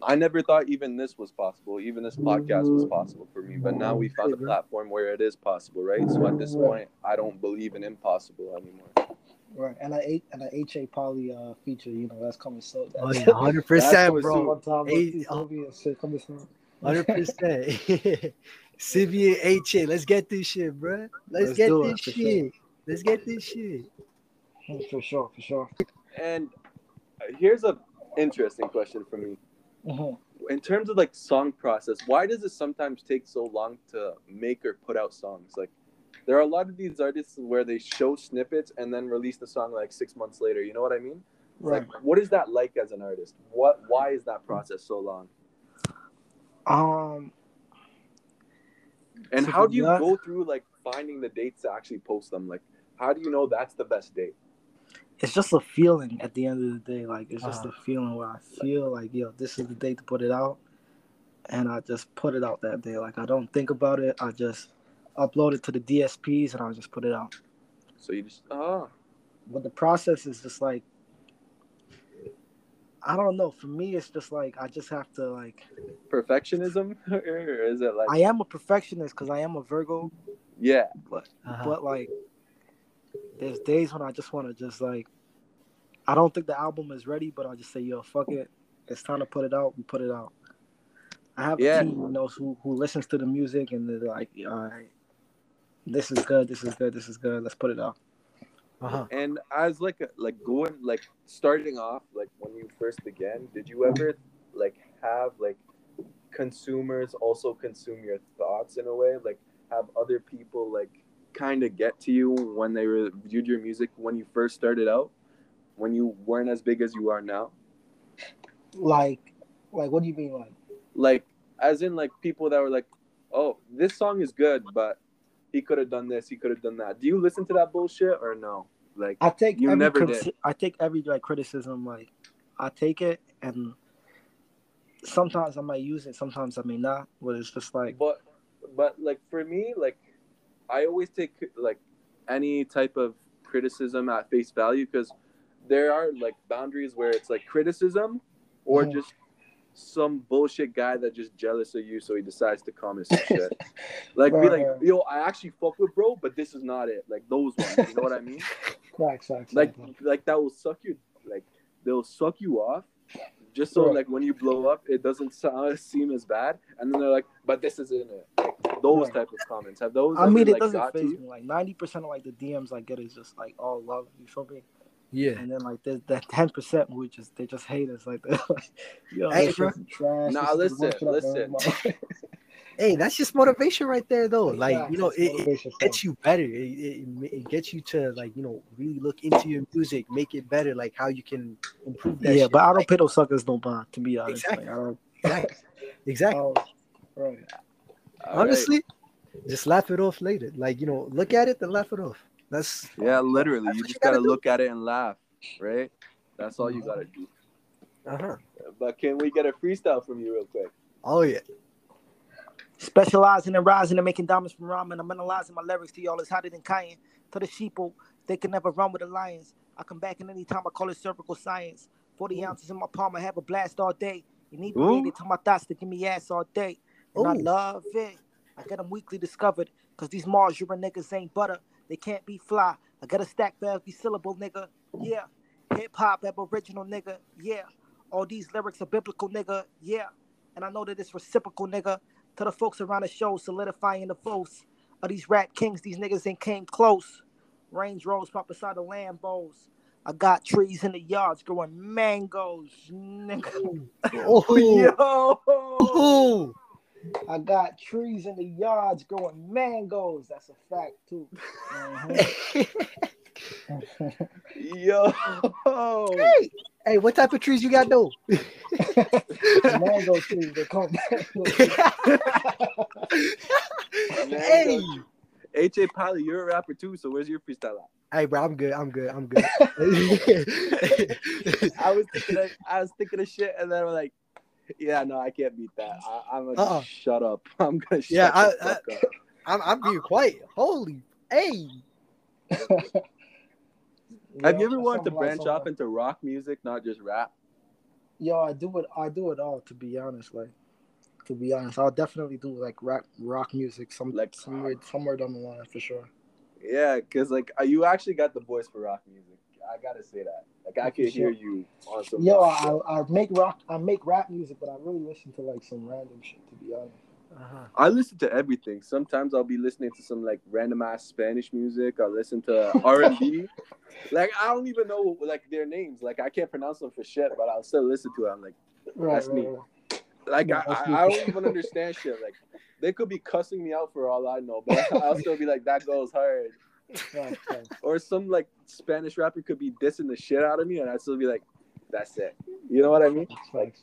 I never thought even this was possible. Even this podcast was possible for me. But now mm-hmm. we found a platform where it is possible, right? So at this point, I don't believe in impossible anymore. Right, and I ate and I HA Pally uh feature. You know that's coming so. That's, Oh yeah, (laughs) hundred percent, That's bro. One time, Hey, this movie shit coming soon. (laughs) Hundred percent. (laughs) Civia HA, let's get this shit, bro. Let's, Let's get this it, shit. sure. Let's get this shit. For sure, for sure. And uh, here's a interesting question for me. Mhm. In terms of like song process, why does it sometimes take so long to make or put out songs? Like there are a lot of these artists where they show snippets and then release the song like six months later. You know what I mean? Right. Like, what is that like as an artist? What? Why is that process so long? Um. And So how do you that- go through like finding the dates to actually post them? Like, how do you know that's the best date? it's just a feeling at the end of the day. Like it's just Uh-huh. a feeling where I feel like, yo, this is the day to put it out, and I just put it out that day. Like I don't think about it. I just upload it to the DSPs and I'll just put it out. So you just ah But the process is just like, I don't know. For me, it's just like I just have to like. perfectionism, (laughs) or is it like I am a perfectionist because I am a Virgo, yeah? Uh-huh. but like, there's days when I just want to just like, I don't think the album is ready, but I'll just say, yo, fuck it, it's time to put it out. We put it out. I have Yeah. a team who knows who who listens to the music and they're like, all right, this is good, this is good, this is good. Let's put it out. Uh-huh. And as like a, like going like starting off like when you first began, did you ever like have like consumers also consume your thoughts in a way? Like have other people like kind of get to you when they reviewed your music when you first started out, when you weren't as big as you are now? Like, like what do you mean, like? Like as in like people that were like, oh, this song is good, but he could have done this, he could have done that. Do you listen to that bullshit or no? Like I take You every never criti- did. I take every like criticism like I take it and sometimes I might use it, sometimes I may not. But it's just like but but like for me like I always take like any type of criticism at face value because there are like boundaries where it's like criticism or just some bullshit guy that just jealous of you, so he decides to comment some (laughs) shit. Like be like, right. yo, I actually fuck with bro, but this is not it. Like those ones, you know what I mean? (laughs) Facts. Like like that will suck you like they'll suck you off just so like when you blow up it doesn't sound, (laughs) seem as bad and then they're like but this isn't it like those type of comments have those I ever, mean, it like, doesn't faze me. Like ninety percent of like the DMs I get is just like all love. You feel me? Yeah. And then like there's that ten percent which is they just hate us. Like, (laughs) they're like yo, Hey, bro. (laughs) trash. Nah, this is the listen, worst shit I've listen. (laughs) Hey, that's just motivation right there, though. Like Facts, you know, it, it gets you better. It, it, it gets you to like you know really look into your music, make it better, like how you can improve that. Yeah, shit. but I don't Like, pay those suckers no bond. To be honest, Exactly. like, I don't. exactly. exactly. Oh, right. All right. Honestly, just laugh it off later. Like you know, look at it, then laugh it off. That's yeah literally That's you just you gotta gotta look at it and laugh right that's all you gotta do uh huh. but can we get a freestyle from you real quick Oh yeah. Specializing and rising and making diamonds from ramen. I'm analyzing my lyrics to y'all. It's hotter than Cayenne. To the sheeple, they can never run with the lions. I come back in any time. I call it cervical science. 40 ounces in my palm. I have a blast all day. You need to Ooh. read it to my thoughts to give me ass all day. And I love it. I get them weekly discovered. Cause these margarine niggas ain't butter. They can't be fly. I got a stack every syllable, nigga. Yeah. Hip hop aboriginal nigga. Yeah. All these lyrics are biblical, nigga. Yeah. And I know that it's reciprocal, nigga. To the folks around the show, solidifying the foes of these rap kings. These niggas ain't came close. Range Roads pop beside the Lambos. I got trees in the yards growing mangoes, nigga. Oh, (laughs) Yo, Ooh. I got trees in the yards growing mangoes. That's a fact too. Mhm. yo (laughs) hey, hey, what type of trees you got though? (laughs) mango trees, they call mango trees. (laughs) hey, ha Pilot, you're a rapper too so where's your freestyle at hey, bro, I'm good. I'm good. I'm good. I was thinking of, I was thinking of shit, and then I'm like, yeah, no, I can't beat that. I, I'm gonna Uh-uh. shut up. (laughs) I'm gonna shut Yeah, the I- fuck up. I'm, I'm being quiet. Holy, hey, (laughs) Have you ever wanted to something like branch off into rock music, not just rap? Yo, I do it. I do it all. To be honest, like to be honest, I'll definitely do like rap, rock music, some Like- like somewhere, somewhere down the line for sure. Yeah, because like uh, you actually got the voice for rock music. I gotta say that. Like I For could hear you on some. Yo, I, I make rock, I make rap music, but I really listen to like some random shit. To be honest, uh-huh. I listen to everything. Sometimes I'll be listening to some like random ass Spanish music. I'll listen to (laughs) R and B. Like I don't even know like their names. Like I can't pronounce them for shit, but I'll still listen to it. I'm like, right, That's me. right. like Yeah, I, I, I don't even understand shit. Like they could be cussing me out for all I know, but (laughs) I'll still be like, that goes hard. (laughs) Or some like Spanish rapper could be dissing the shit out of me, and I'd still be like, that's it. You know what I mean? Facts.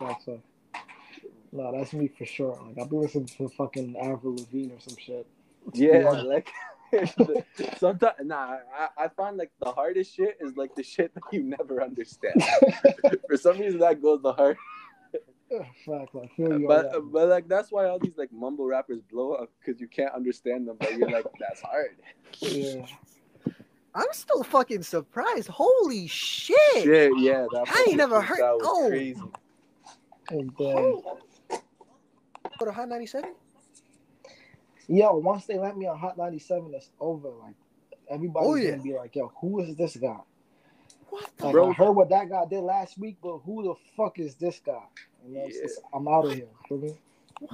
No, that's me for sure. Like I'll be listening to fucking Avril Lavigne or some shit. Yeah, Yeah. like (laughs) sometimes nah, I, I find like the hardest shit is like the shit that you never understand. (laughs) For some reason that goes the hard Facts, I feel you. on but that. but like that's why all these like mumble rappers blow up because you can't understand them, but you're like, that's hard. yeah. (laughs) I'm still fucking surprised. Holy shit! Shit, yeah, that I ain't fucking never heard- freestyle was oh. crazy. And then. Go to Hot 97. yo, once they let me on Hot 97, it's over. Like everybody's Oh, yeah. gonna be like, yo, who is this guy? What the? Like Bro. I heard what that guy did last week, but who the fuck is this guy? You know, Yeah. just- I'm out of here. Feel me?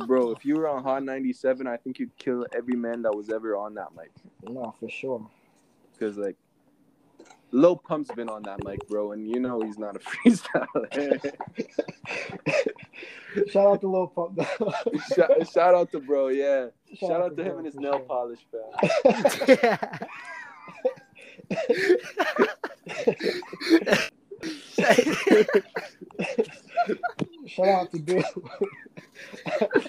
Bro, if you were on Hot 97, I think you'd kill every man that was ever on that mic. No, for sure. Because, like, Lil Pump's been on that mic, bro, and you know he's not a (laughs) freestyler. (laughs) Shout out to Lil Pump. (laughs) shout, shout out to bro, yeah. Shout, out to him and his nail sure. polish, fam. Shout out to Bill. (laughs)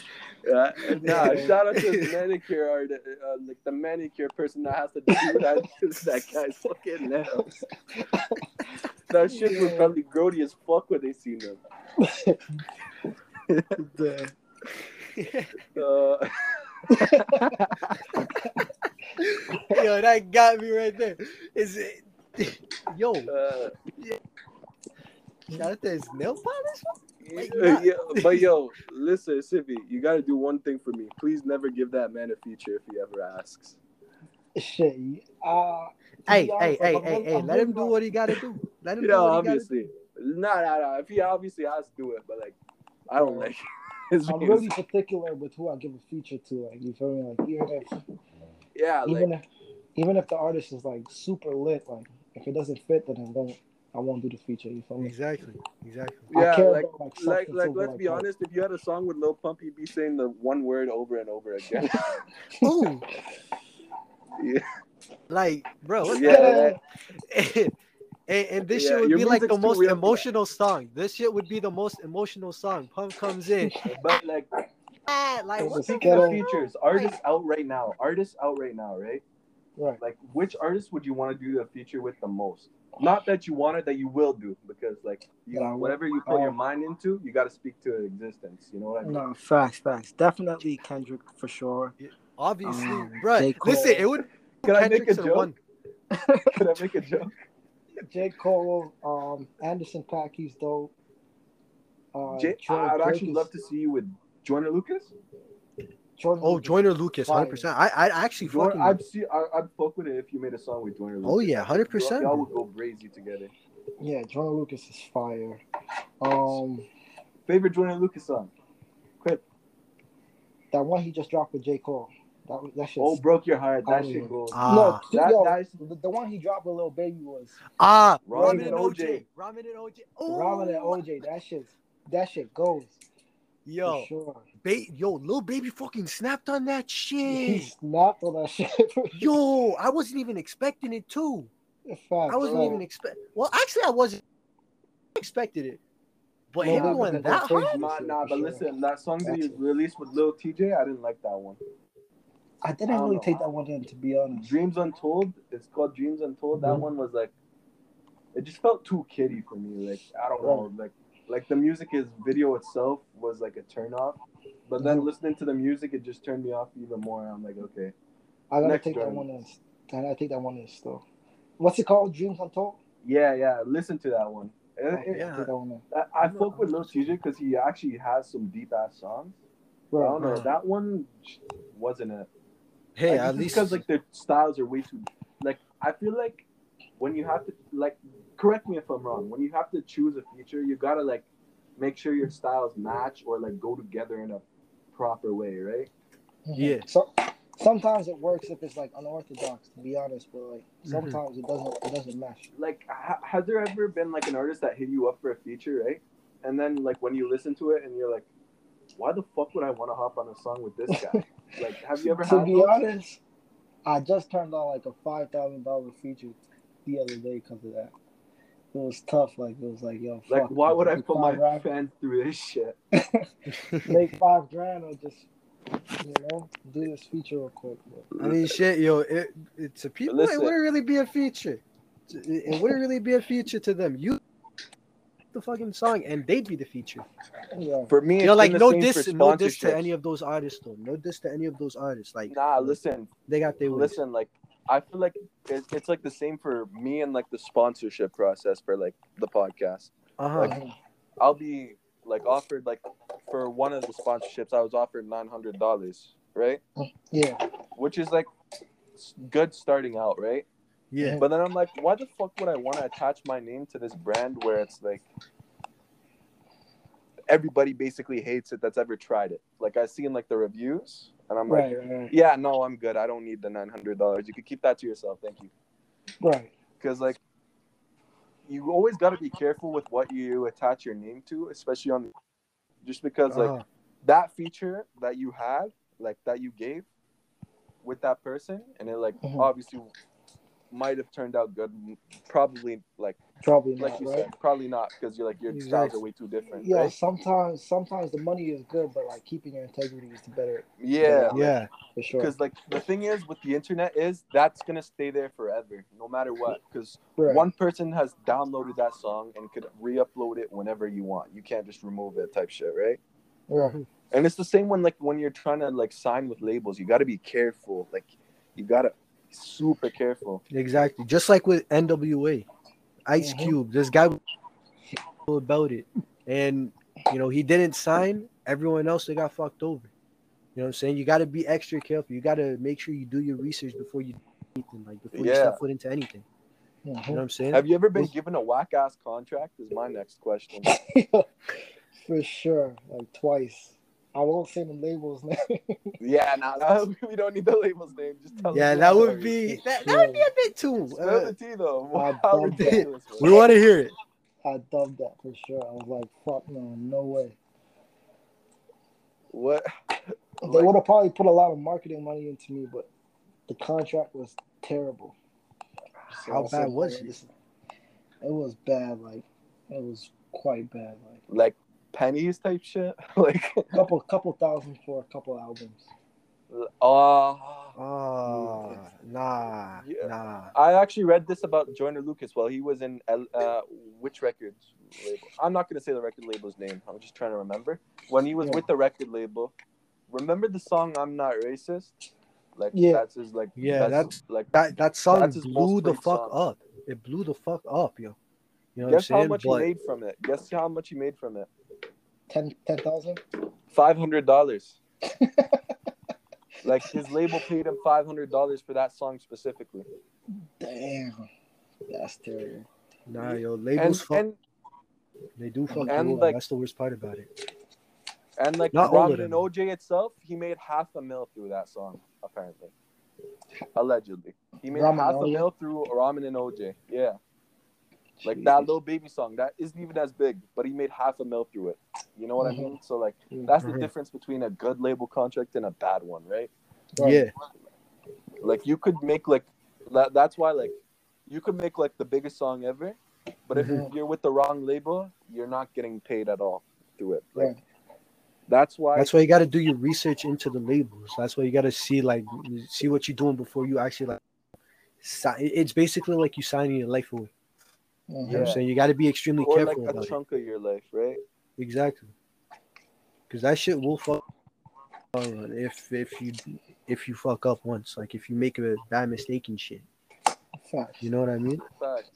Yeah, nah, shout out to the manicure art, uh, like the manicure person that has to do that, (laughs) that guy's fucking nails. That shit would probably grody as fuck when they seen him. The- (laughs) Uh, Yo, that got me right there. Is it? Yo, Uh, shout out to his nail polish. Wait, yeah, yeah, but yo, (laughs) listen, Sippy, you gotta do one thing for me. Please never give that man a feature if he ever asks. Shit. Uh, Hey, be hey, hey, I'm hey, hey! I'm Let him do what he gotta do. Let him You do know, what he gotta do. obviously. Nah, nah, nah. If he obviously has to do it, but like, I don't like (laughs) his I'm really particular with who I give a feature to. Like you feel me? Like even if yeah, like, even if even if the artist is like super lit, like if it doesn't fit, then I don't. I won't do the feature. You feel me? Exactly, exactly. Yeah, like, about, like, like, like, let's like, be hype. honest. If you had a song with Lil Pump, you'd be saying the one word over and over again. (laughs) (laughs) Ooh, yeah, like, bro, what's yeah, that? (laughs) and, and this Yeah, shit would be like the most real for that. emotional song. This shit would be the most emotional song. Pump comes in, but like, ah, like It what the speaking of features, artists out right now, artists out right now, right? Right. Like, which artist would you want to do the feature with the most? Not that you want it, that you will do, because like, you Yeah, whatever you put your Um, mind into, you got to speak to existence. You know what I mean? No, facts, facts. Definitely Kendrick for sure. obviously, Um, bro. J. Listen, it would Can I make a joke? one. Can I make a joke? (laughs) (laughs) J. Cole, um, Anderson Paak, he's dope. Uh, Jay, Drake- I'd Drake actually is- love to see you with Joyner Lucas. Joyner Oh, Lucas. Joyner Lucas, hundred percent. I, I actually Joy- fucking. I'd see. I, I'd fuck with it if you made a song with Joyner Lucas. Oh, yeah, 100%, Y'all, y'all would go crazy together. Yeah, Joyner Lucas is fire. Um, Favorite Joyner Lucas song? Quick. That one he just dropped with J. Cole. That that shit. Oh, broke your heart. That Oh, shit goes. Ah, no, that- yo, that's- the, the one he dropped with Lil Baby was ah, Ramen Ramen and and OJ. OJ, Ramen and OJ. Oh, Ramen and OJ. That shit, that shit goes Yo, sure. ba- yo, Lil Baby fucking snapped on that shit. He snapped on that (laughs) shit. Yo, I wasn't even expecting it too. Facts, I wasn't bro. even expect. Well, actually, I wasn't expected it. But Well, him that going that hard? Nah, nah, but sure. listen, that song that it. released with Lil Tjay, I didn't like that one. I didn't I really know. take that one in, to be honest. Dreams Untold. It's called Dreams Untold. That Mhm. one was like, it just felt too kiddie for me. Like I don't know, like like the music is video itself was like a turn off, but then Mhm. listening to the music, it just turned me off even more. I'm like, okay, I gotta Next take that one in. I gotta take that one in still. What's it called? Dreams Untold. yeah, yeah, listen to that one. Okay, yeah. Take that one in. I, I fuck with Lil Tjay because he actually has some deep ass songs. I Right. don't know, right. that one wasn't it. Hey, like, at least because like their styles are way too like I feel like when you have to like correct me if I'm wrong when you have to choose a feature you gotta like make sure your styles match or like go together in a proper way right Yeah. So sometimes it works if it's like unorthodox, to be honest, but like Mm-hmm. sometimes it doesn't. It doesn't match. like ha- has there ever been like an artist that hit you up for a feature right and then like when you listen to it and you're like why the fuck would I want to hop on a song with this guy (laughs) like have you ever to had be those? honest, I just turned on like a five thousand dollar feature the other day because of that. It was tough. Like it was like yo, like why would I put my five grand- fans through this shit (laughs) make five grand or just you know do this feature real quick? But I mean, shit, yo, it, it to people, Listen. it wouldn't really be a feature. It, it wouldn't really be a feature to them. You the fucking song, and they'd be the feature. yeah, for me You know, it's like no same diss, no diss to any of those artists, though. No diss to any of those artists. Like, nah listen they got their ways. listen like i feel like it's, it's like the same for me and like the sponsorship process for like the podcast. Uh huh. like- i'll be like offered like for one of the sponsorships i was offered $900 right? Yeah, which is like good starting out right? Yeah. but then i'm like why the fuck would i want to attach my name to this brand where it's like everybody basically hates it that's ever tried it? Like i seen like the reviews and i'm like right, right, right, yeah no i'm good i don't need the $900 you could keep that to yourself thank you right. because like you always got to be careful with what you attach your name to especially on just because like Uh-huh. that feature that you had like that you gave with that person and it like Mhm. obviously might have turned out good probably like Probably like not, you right? said probably not because you're like your styles are way too different Yeah, right? sometimes sometimes the money is good, but like keeping your integrity is the better yeah Yeah. for sure. because like the thing is with the internet is that's gonna stay there forever no matter what because Right. one person has downloaded that song and could re-upload it whenever you want you can't just remove it type shit right Right. and it's the same when like when you're trying to like sign with labels you got to be careful like you gotta super careful. Exactly. Just like with NWA, Ice Mhm. Cube, this guy was about it. And you know, he didn't sign, everyone else they got fucked over. You know what I'm saying? You gotta be extra careful. You gotta make sure you do your research before you do anything, like before you step foot into anything. You know Mhm. what I'm saying? Have you ever been given a whack ass contract? Is my next question. (laughs) For sure, like twice. I won't say the labels (laughs) name. yeah, nah, (laughs) nah, we don't need the label's name. Just tell Yeah, that would be (laughs) that, that would be a bit too. Spill uh, the tea though. I How dubbed it. ridiculous was we want to hear it. I dubbed that for sure. I was like, fuck no, no way. What? They Like- would have probably put a lot of marketing money into me, but the contract was terrible. So How bad was it? It was bad. Like it was quite bad. Like Like pennies type shit? (laughs) like, couple couple thousand for a couple albums. oh. Oh, nah, Yeah. nah. I actually read this about Joyner Lucas while he was in uh, which records label? I'm not gonna say the record label's name. I'm just trying to remember when he was Yeah. with the record label. Remember the song "I'm Not Racist"? Like Yeah. that's his like Yeah, that's, like That that song That's blew the fuck song. up. It blew the fuck up, yo. You know guess what I'm how much But he made from it. Guess how much he made from it. Ten ten thousand. Five hundred dollars. (laughs) like his label paid him five hundred dollars for that song specifically. Damn, that's terrible. nah, yo, And labels fuck. and they do fuck and, you like- That's the worst part about it. and like Not all of Ramen them. and OJ itself, he made half a mil through that song apparently. Allegedly, he made Ramen half a mil through Ramen and OJ. Yeah, like that Lil Baby song that isn't even as big, but he made half a mil through it. You know what Mhm. I mean? So like that's the difference between a good label contract and a bad one, right? Right. Yeah, Like you could make like that. That's why like you could make like the biggest song ever, but if Mhm. you're with the wrong label, you're not getting paid at all through it. Like Right. that's why. that's why you got to do your research into the labels. That's why you got to see like see what you're doing before you actually like. Si- it's basically like you signing your life away. You know what I'm saying? You got to be extremely or like careful a about it. chunk of your life, right? Exactly. Because that shit will fuck if if you if you fuck up once. Like if you make a bad mistake and shit. Facts. You know what I mean? Facts.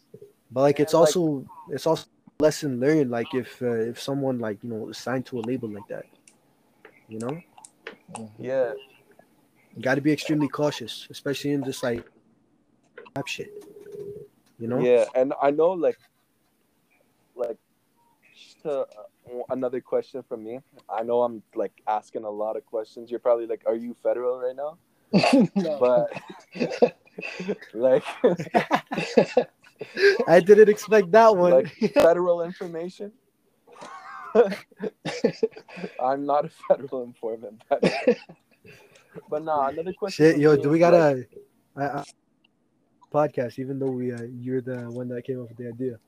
But like it's like- also it's also lesson learned. Like if uh, if someone like you know is signed to a label like that, you know. Yeah, you got to be extremely cautious, especially in this like rap shit. You know? yeah, and I know like, like, just uh, another question from me. I know I'm like asking a lot of questions. You're probably like, "Are you federal right now?" (laughs) But (laughs) like, (laughs) I didn't expect that one. like federal information. I'm not a federal informant, but, but no. Another question. shit, yo, do we is, got like, a, a, a podcast? Even though we uh, you're the one that came up with the idea.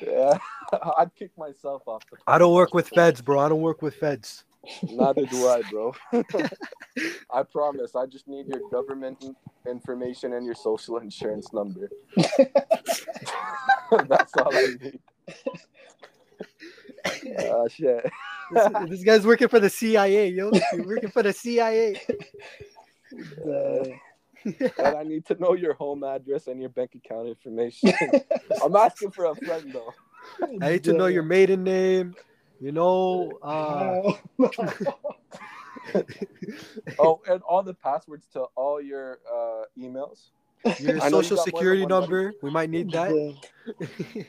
Yeah, (laughs) I'd kick myself off. The I don't work with feds, bro. I don't work with feds. Neither do I, bro. (laughs) I promise. I just need your government information and your social insurance number. (laughs) That's all I need. Oh shit. This, this guy's working for the CIA, yo. He's working for the CIA. Dang. (laughs) And I need to know your home address and your bank account information. (laughs) I'm asking for a friend though. I need to know your maiden name. You know, uh, Oh, and all the passwords to all your uh, emails. your I know you social got more than security one number. We might need that. (laughs)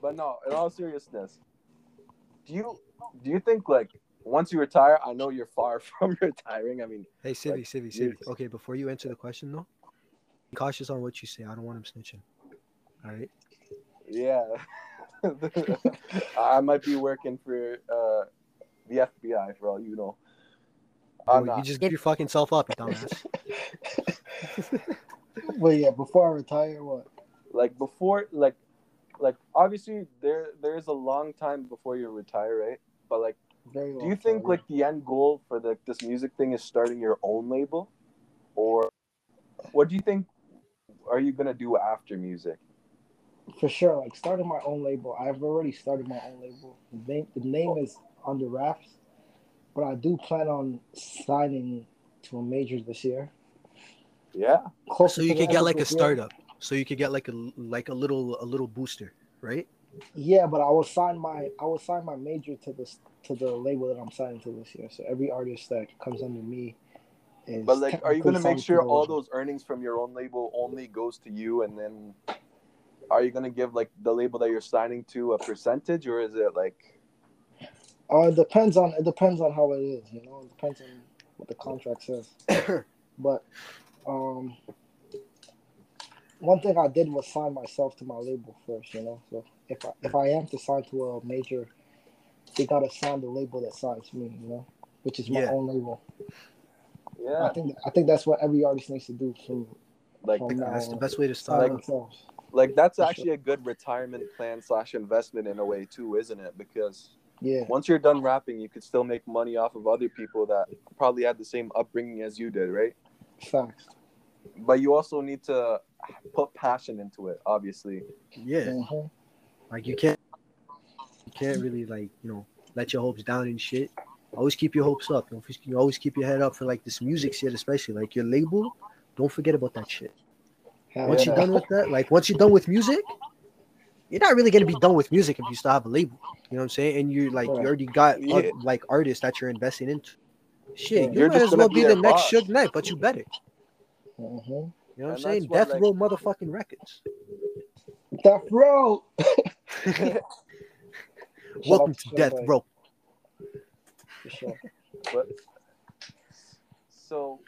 But no, in all seriousness, do you do you think like once you retire? I know you're far (laughs) from retiring. I mean, Hey, Civi, Like, Civi, you- Civi. Okay, before you answer the question, though, be cautious on what you say. I don't want him snitching. All right. yeah, (laughs) I might be working for uh, the FBI for all you know. I'm Bro, you not. just give your fucking self up, dumbass. (laughs) But yeah, before I retire, what? like before like like obviously there there's a long time before you retire right but like Very do long you think time, like the end goal for the, this music thing is starting your own label or what do you think are you gonna do after music for sure. Like starting my own label. I've already started my own label. The name, the name is under wraps, but I do plan on signing to a major this year. Yeah. Closer So you could get like a episode, yeah. startup. So you could get like a like a little a little booster, right? Yeah, but I will sign my I will sign my major to this to the label that I'm signing to this year. So every artist that comes under me is. But like, are you gonna make sure all those earnings from your own label only goes to you, and then are you gonna give like the label that you're signing to a percentage, or is it like? Uh, it depends on it depends on how it is. You know, it depends on what the contract says. (coughs) but um, one thing I did was sign myself to my label first. You know, so if I, if I am to sign to a major, they gotta sign the label that signs me. You know, which is my Yeah. own label. Yeah. I think I think that's what every artist needs to do from Like, from now That's the best way to Sign start. themselves. like that's For sure. actually a good retirement plan slash investment in a way too, isn't it? Because Yeah, once you're done rapping, you could still make money off of other people that probably had the same upbringing as you did, right? facts. But you also need to put passion into it, obviously. Yeah, Mhm. Like you can't you can't really like you know let your hopes down and shit. Always keep your hopes up. Don't you always keep your head up for like this music shit, especially like your label. Don't forget about that shit. Hell Once yeah. you're done with that, like once you're done with music, you're not really gonna be done with music if you still have a label. You know what I'm saying? And you're like you already got Yeah. like artists that you're investing into. Shit, you You're might just as well be be the next. Suge Knight, but you better. Mhm. You know what I'm saying? what, Death like- Row motherfucking records. Death Row. (laughs) Welcome to Death Row. For sure. But so,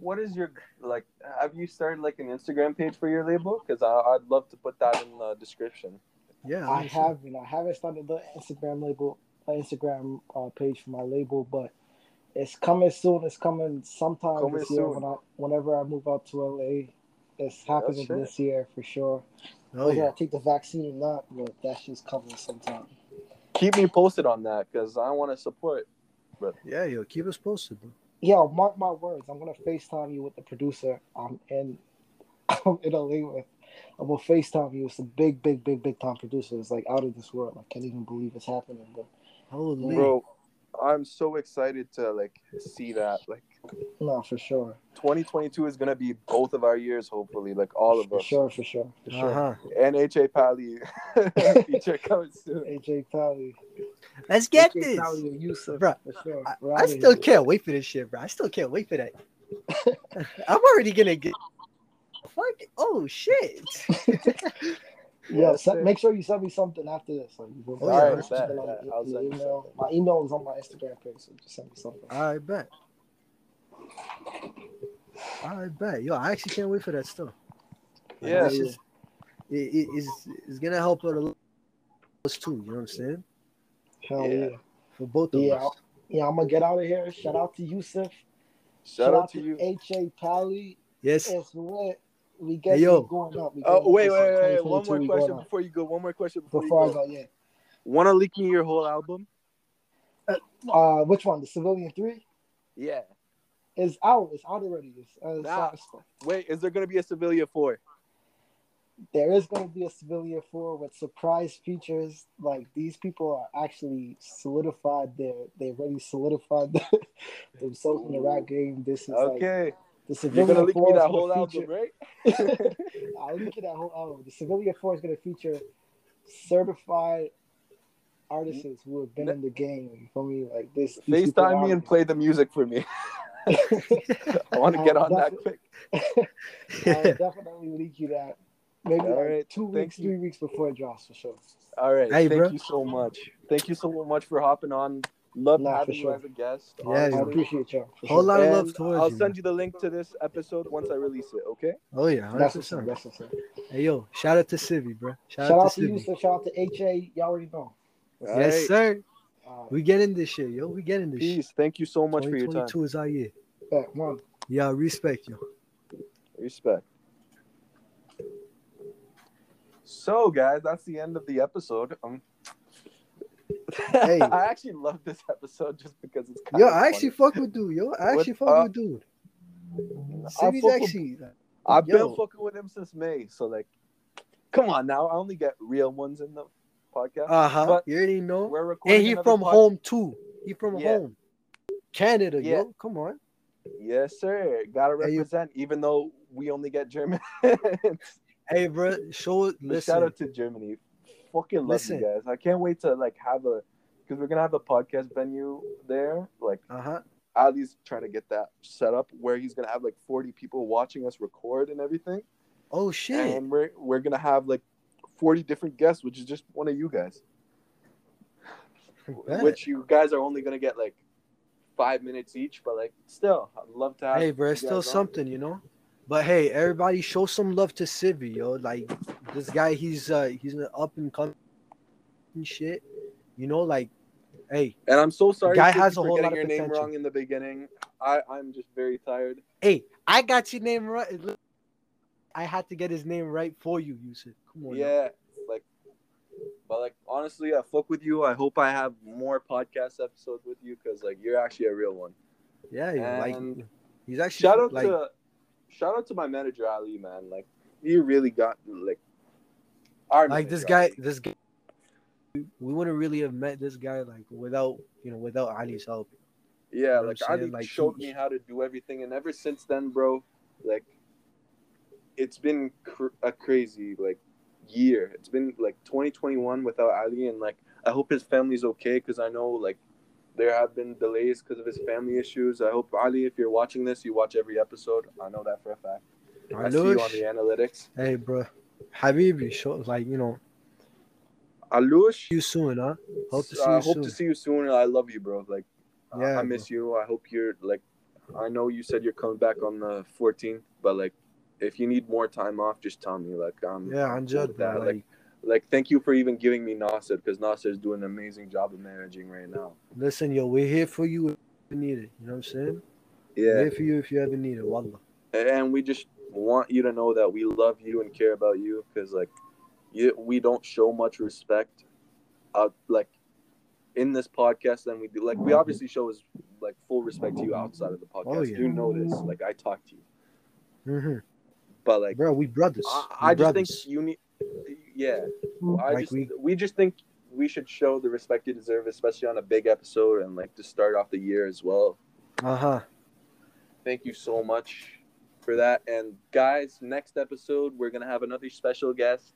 what is your like? Have you started like an Instagram page for your label? Because I'd love to put that in the description. Yeah, I have, you know, I haven't started the Instagram label, uh, Instagram uh, page for my label, but it's coming soon. It's coming sometime Coming this year soon. when I, whenever I move out to LA. It's happening shit. this year for sure. Oh Whether yeah. I take the vaccine or not, but that shit's coming sometime. Keep me posted on that because I want to support. Yeah, yo, keep us posted, bro. Yo, mark my words. I'm gonna FaceTime you with the producer. I'm in. (laughs) I'm in LA with. I'm gonna FaceTime you with some big, big, big, big time producers like out of this world. I can't even believe it's happening, but Holy Bro, I'm so excited to like see that. Like no, for sure, 2022 is gonna be both of our years, hopefully. Like all of for us. sure, for sure, for sure. Uh-huh. And HA Pally (laughs) feature coming soon. (laughs) AJ Pally, Let's get AJ this. Pally and Yusuf, bro. for sure. I, I still here. can't wait for this shit, bro. I still can't wait for that. (laughs) I'm already gonna get. Fuck! Oh shit! Yeah, Yes, se- make sure you send me something after this. Like, you go Oh, yeah, bet, bet. I'll send you email. My email is on my Instagram page, so just send me something. I bet. I bet. Yo, I actually can't wait for that stuff. Like, Yeah. it's just- it, it- it's, it's gonna help out a lot us too. You know what I'm saying? Hell Yeah. yeah. For both of Yeah. us. Yeah, I'm gonna get out of here. Shout out to Yusuf. Shout out to you. HA Pally. Yes. It's lit. We get Hey, yo. going up. We Oh going wait, up. wait, wait, wait. One more question before you go. One more question before, Before I you go. go, yeah. Want to leak me your whole album? Uh, which one? The Civilian Three Yeah. Is out. It's out already. It's, uh, it's Nah. out. Wait, is there gonna be a Civilian four? There is going to be a Civilian Four with surprise features. Like these people are actually solidified. They're, they already solidified (laughs) themselves in the rap game. This is okay. like the You're gonna leak me that whole feature- album, right? (laughs) I'll look at that whole album. The Civilian Four is going to feature certified artists who have been in the game. You feel me? Like this. FaceTime me and play the music for me. (laughs) (laughs) I want to get on that quick. (laughs) I'll definitely leak you that. Maybe All like right, two thank weeks, you. three weeks before it drops for sure. All right. Hey, Thank bro. you so much. Thank you so much for hopping on. Love Nah, for having you sure. as a guest. Yeah, I appreciate y'all. Whole sure. lot of And love towards I'll you. send you the link to this episode once I release it. Okay. Oh yeah, hundred That's what's up. percent. That's what's up. Hey yo, shout out to Civi, bro. Shout, Shout out out to to Civi. you, so shout out to HA. Y'all already know. All Yes, right. sir. Uh, We getting this shit, yo. We getting this shit. Peace. Thank you so much for your time. 2022 is our year. bet, one. Yeah, respect, yo. Respect. So, guys, that's the end of the episode. Um, Hey. (laughs) I actually love this episode just because it's kind Yo, of I actually fuck with dude, yo. I actually What fuck up? with dude. Fuck with- actually. I've Yo. been fucking with him since May, so like, come on now. I only get real ones in the podcast. Uh huh. You already know. We're recording. And he from pod- home too. He from Yeah. home. Canada, Yeah. yo. Come on. Yes, sir. Gotta Hey, represent, even though we only get German. (laughs) Hey, bro, show listen. shout out to Germany. Fucking love Listen. you guys. I can't wait to like have a because we're gonna have a podcast venue there. Like Uh huh. Ali's trying to get that set up where he's gonna have like 40 people watching us record and everything. Oh shit. And we're we're gonna have like 40 different guests, which is just one of you guys. Which you guys are only gonna get like five minutes each, but like still, I'd love to have. Hey, bro, it's still something, you know. But hey, everybody, show some love to Civi, yo. Like this guy, he's uh he's an up and coming shit. You know, like, hey, And I'm so sorry Guy has a whole lot of your name wrong in the beginning. I I'm just very tired. hey, I got your name right. I had to get his name right for you, Yusuf. Come on. now. Yeah, like, but like honestly, I fuck with you. I hope I have more podcast episodes with you because like you're actually a real one. Yeah, yeah, like he's actually Shout out like to shout out to my manager Ali, man. Like you really got like our like this guy Ali. this guy we wouldn't really have met this guy like without you know without Ali's help. Yeah, know like? Ali Like, showed me how to do everything, and ever since then, bro, like it's been cr- a crazy like year. It's been like 2021 without Ali, and like I hope his family's okay because I know like there have been delays because of his family issues. I hope Ali, if you're watching this, you watch every episode. I know that for a fact. I see you on the analytics. hey bro, Habibi, show like you know, Alush, you soon, huh? Hope to see you I hope soon. to see you soon. I love you, bro. Like Yeah, I miss you. I hope you're like. I know you said you're coming back on the 14th, but like, if you need more time off, just tell me. Like, I'm yeah, I'm just that. Like, like like, thank you for even giving me Nasser because Nasser is doing an amazing job of managing right now. listen, yo, we're here for you if you need it. You know what I'm saying? We're Yeah, here for you if you ever need it. Wallah. and we just want you to know that we love you and care about you because like, you we don't show much respect, out like, in this podcast than we do. Like, we obviously show is like full respect to you outside of the podcast. Oh, yeah. You know this. Like, I talk to you, hmm but like. Bro, we brothers. I, We I just brothers. think you need, yeah. I Like just we- we, just think we should show the respect you deserve, especially on a big episode and like to start off the year as well. Uh huh. Thank you so much for that. And guys, next episode we're gonna have another special guest.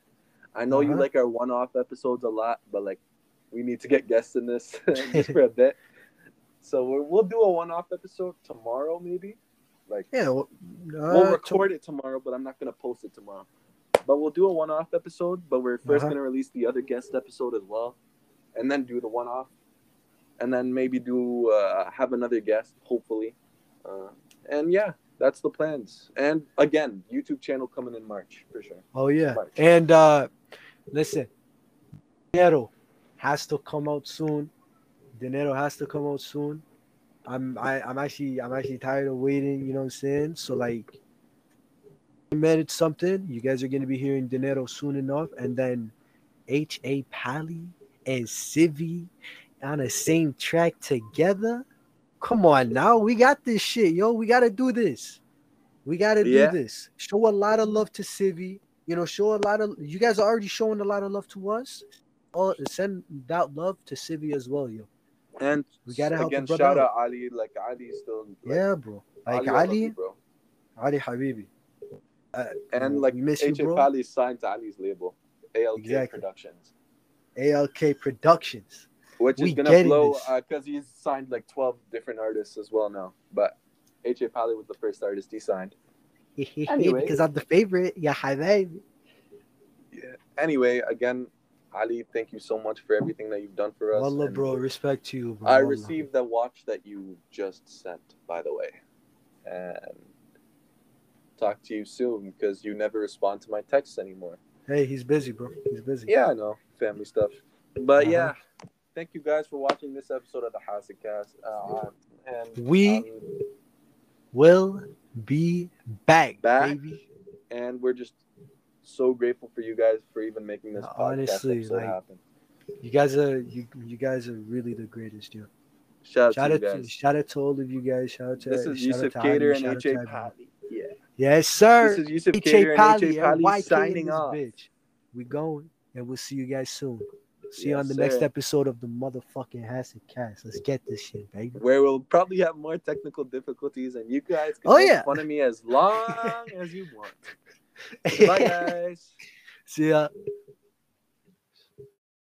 I know you Uh-huh. like our one-off episodes a lot, but like we need to get guests in this (laughs) just for a bit. So we're, we'll do a one-off episode tomorrow, maybe. Like Yeah. Well, we'll uh, record it tomorrow, but I'm not gonna post it tomorrow. But we'll do a one-off episode. But we're 1st Uh-huh. gonna release the other guest episode as well, and then do the one-off, and then maybe do uh, have another guest, hopefully. Uh, and yeah, that's the plans. And again, YouTube channel coming in March for sure. Oh yeah. March. And uh listen, Dinero has to come out soon. Dinero has to come out soon. I'm I, I'm actually I'm actually tired of waiting, you know what I'm saying? So like I managed something. You guys are gonna be hearing Dinero soon enough, and then H A Pally and Civi on the same track together. Come on now, we got this shit, yo. We gotta do this. We gotta Yeah. do this. Show a lot of love to Civi. You know, show a lot of you guys are already showing a lot of love to us. Oh, send that love to Civi as well, yo. And We gotta help again, shout out. Ali. Like Ali's still like, Yeah, bro. Like I love Ali, you, bro. Ali Habibi. Uh, and like miss you, AJ bro. Pally signed to Ali's label, ALK Exactly. Productions. ALK Productions. which We is gonna blow because uh, he's signed like 12 different artists as well now but aj Pally was the first artist he signed (laughs) Anyway. because I'm the favorite. Yeah, Habibi. yeah anyway again ali thank you so much for everything that you've done for us Wallah, and bro. Respect to you, bro. i received the watch that you just sent by the way and talk to you soon because you never respond to my texts anymore Hey, he's busy, bro. He's busy. yeah i know family stuff but Uh-huh. yeah thank you guys for watching this episode of the Hasidcast. uh and We- um, Will be back, Back. baby. and we're just so grateful for you guys for even making this Honestly, like, happen. You guys are you you guys are really the greatest, yo. Shout Shout out out to you to shout out to all of you guys. Shout out to This is shout Yusuf out to Cater and out HA Pally. Yeah. Yes, sir. This is Yusuf Cater and HA Pally and YK in signing off. bitch. We going and we'll see you guys soon. See you on Yes, the next episode of the motherfucking Hassid Cast. Let's get this shit, baby. Where we'll probably have more technical difficulties, and you guys can Oh, make yeah. fun of me as long as you want. (laughs) Bye, guys. (laughs) See ya.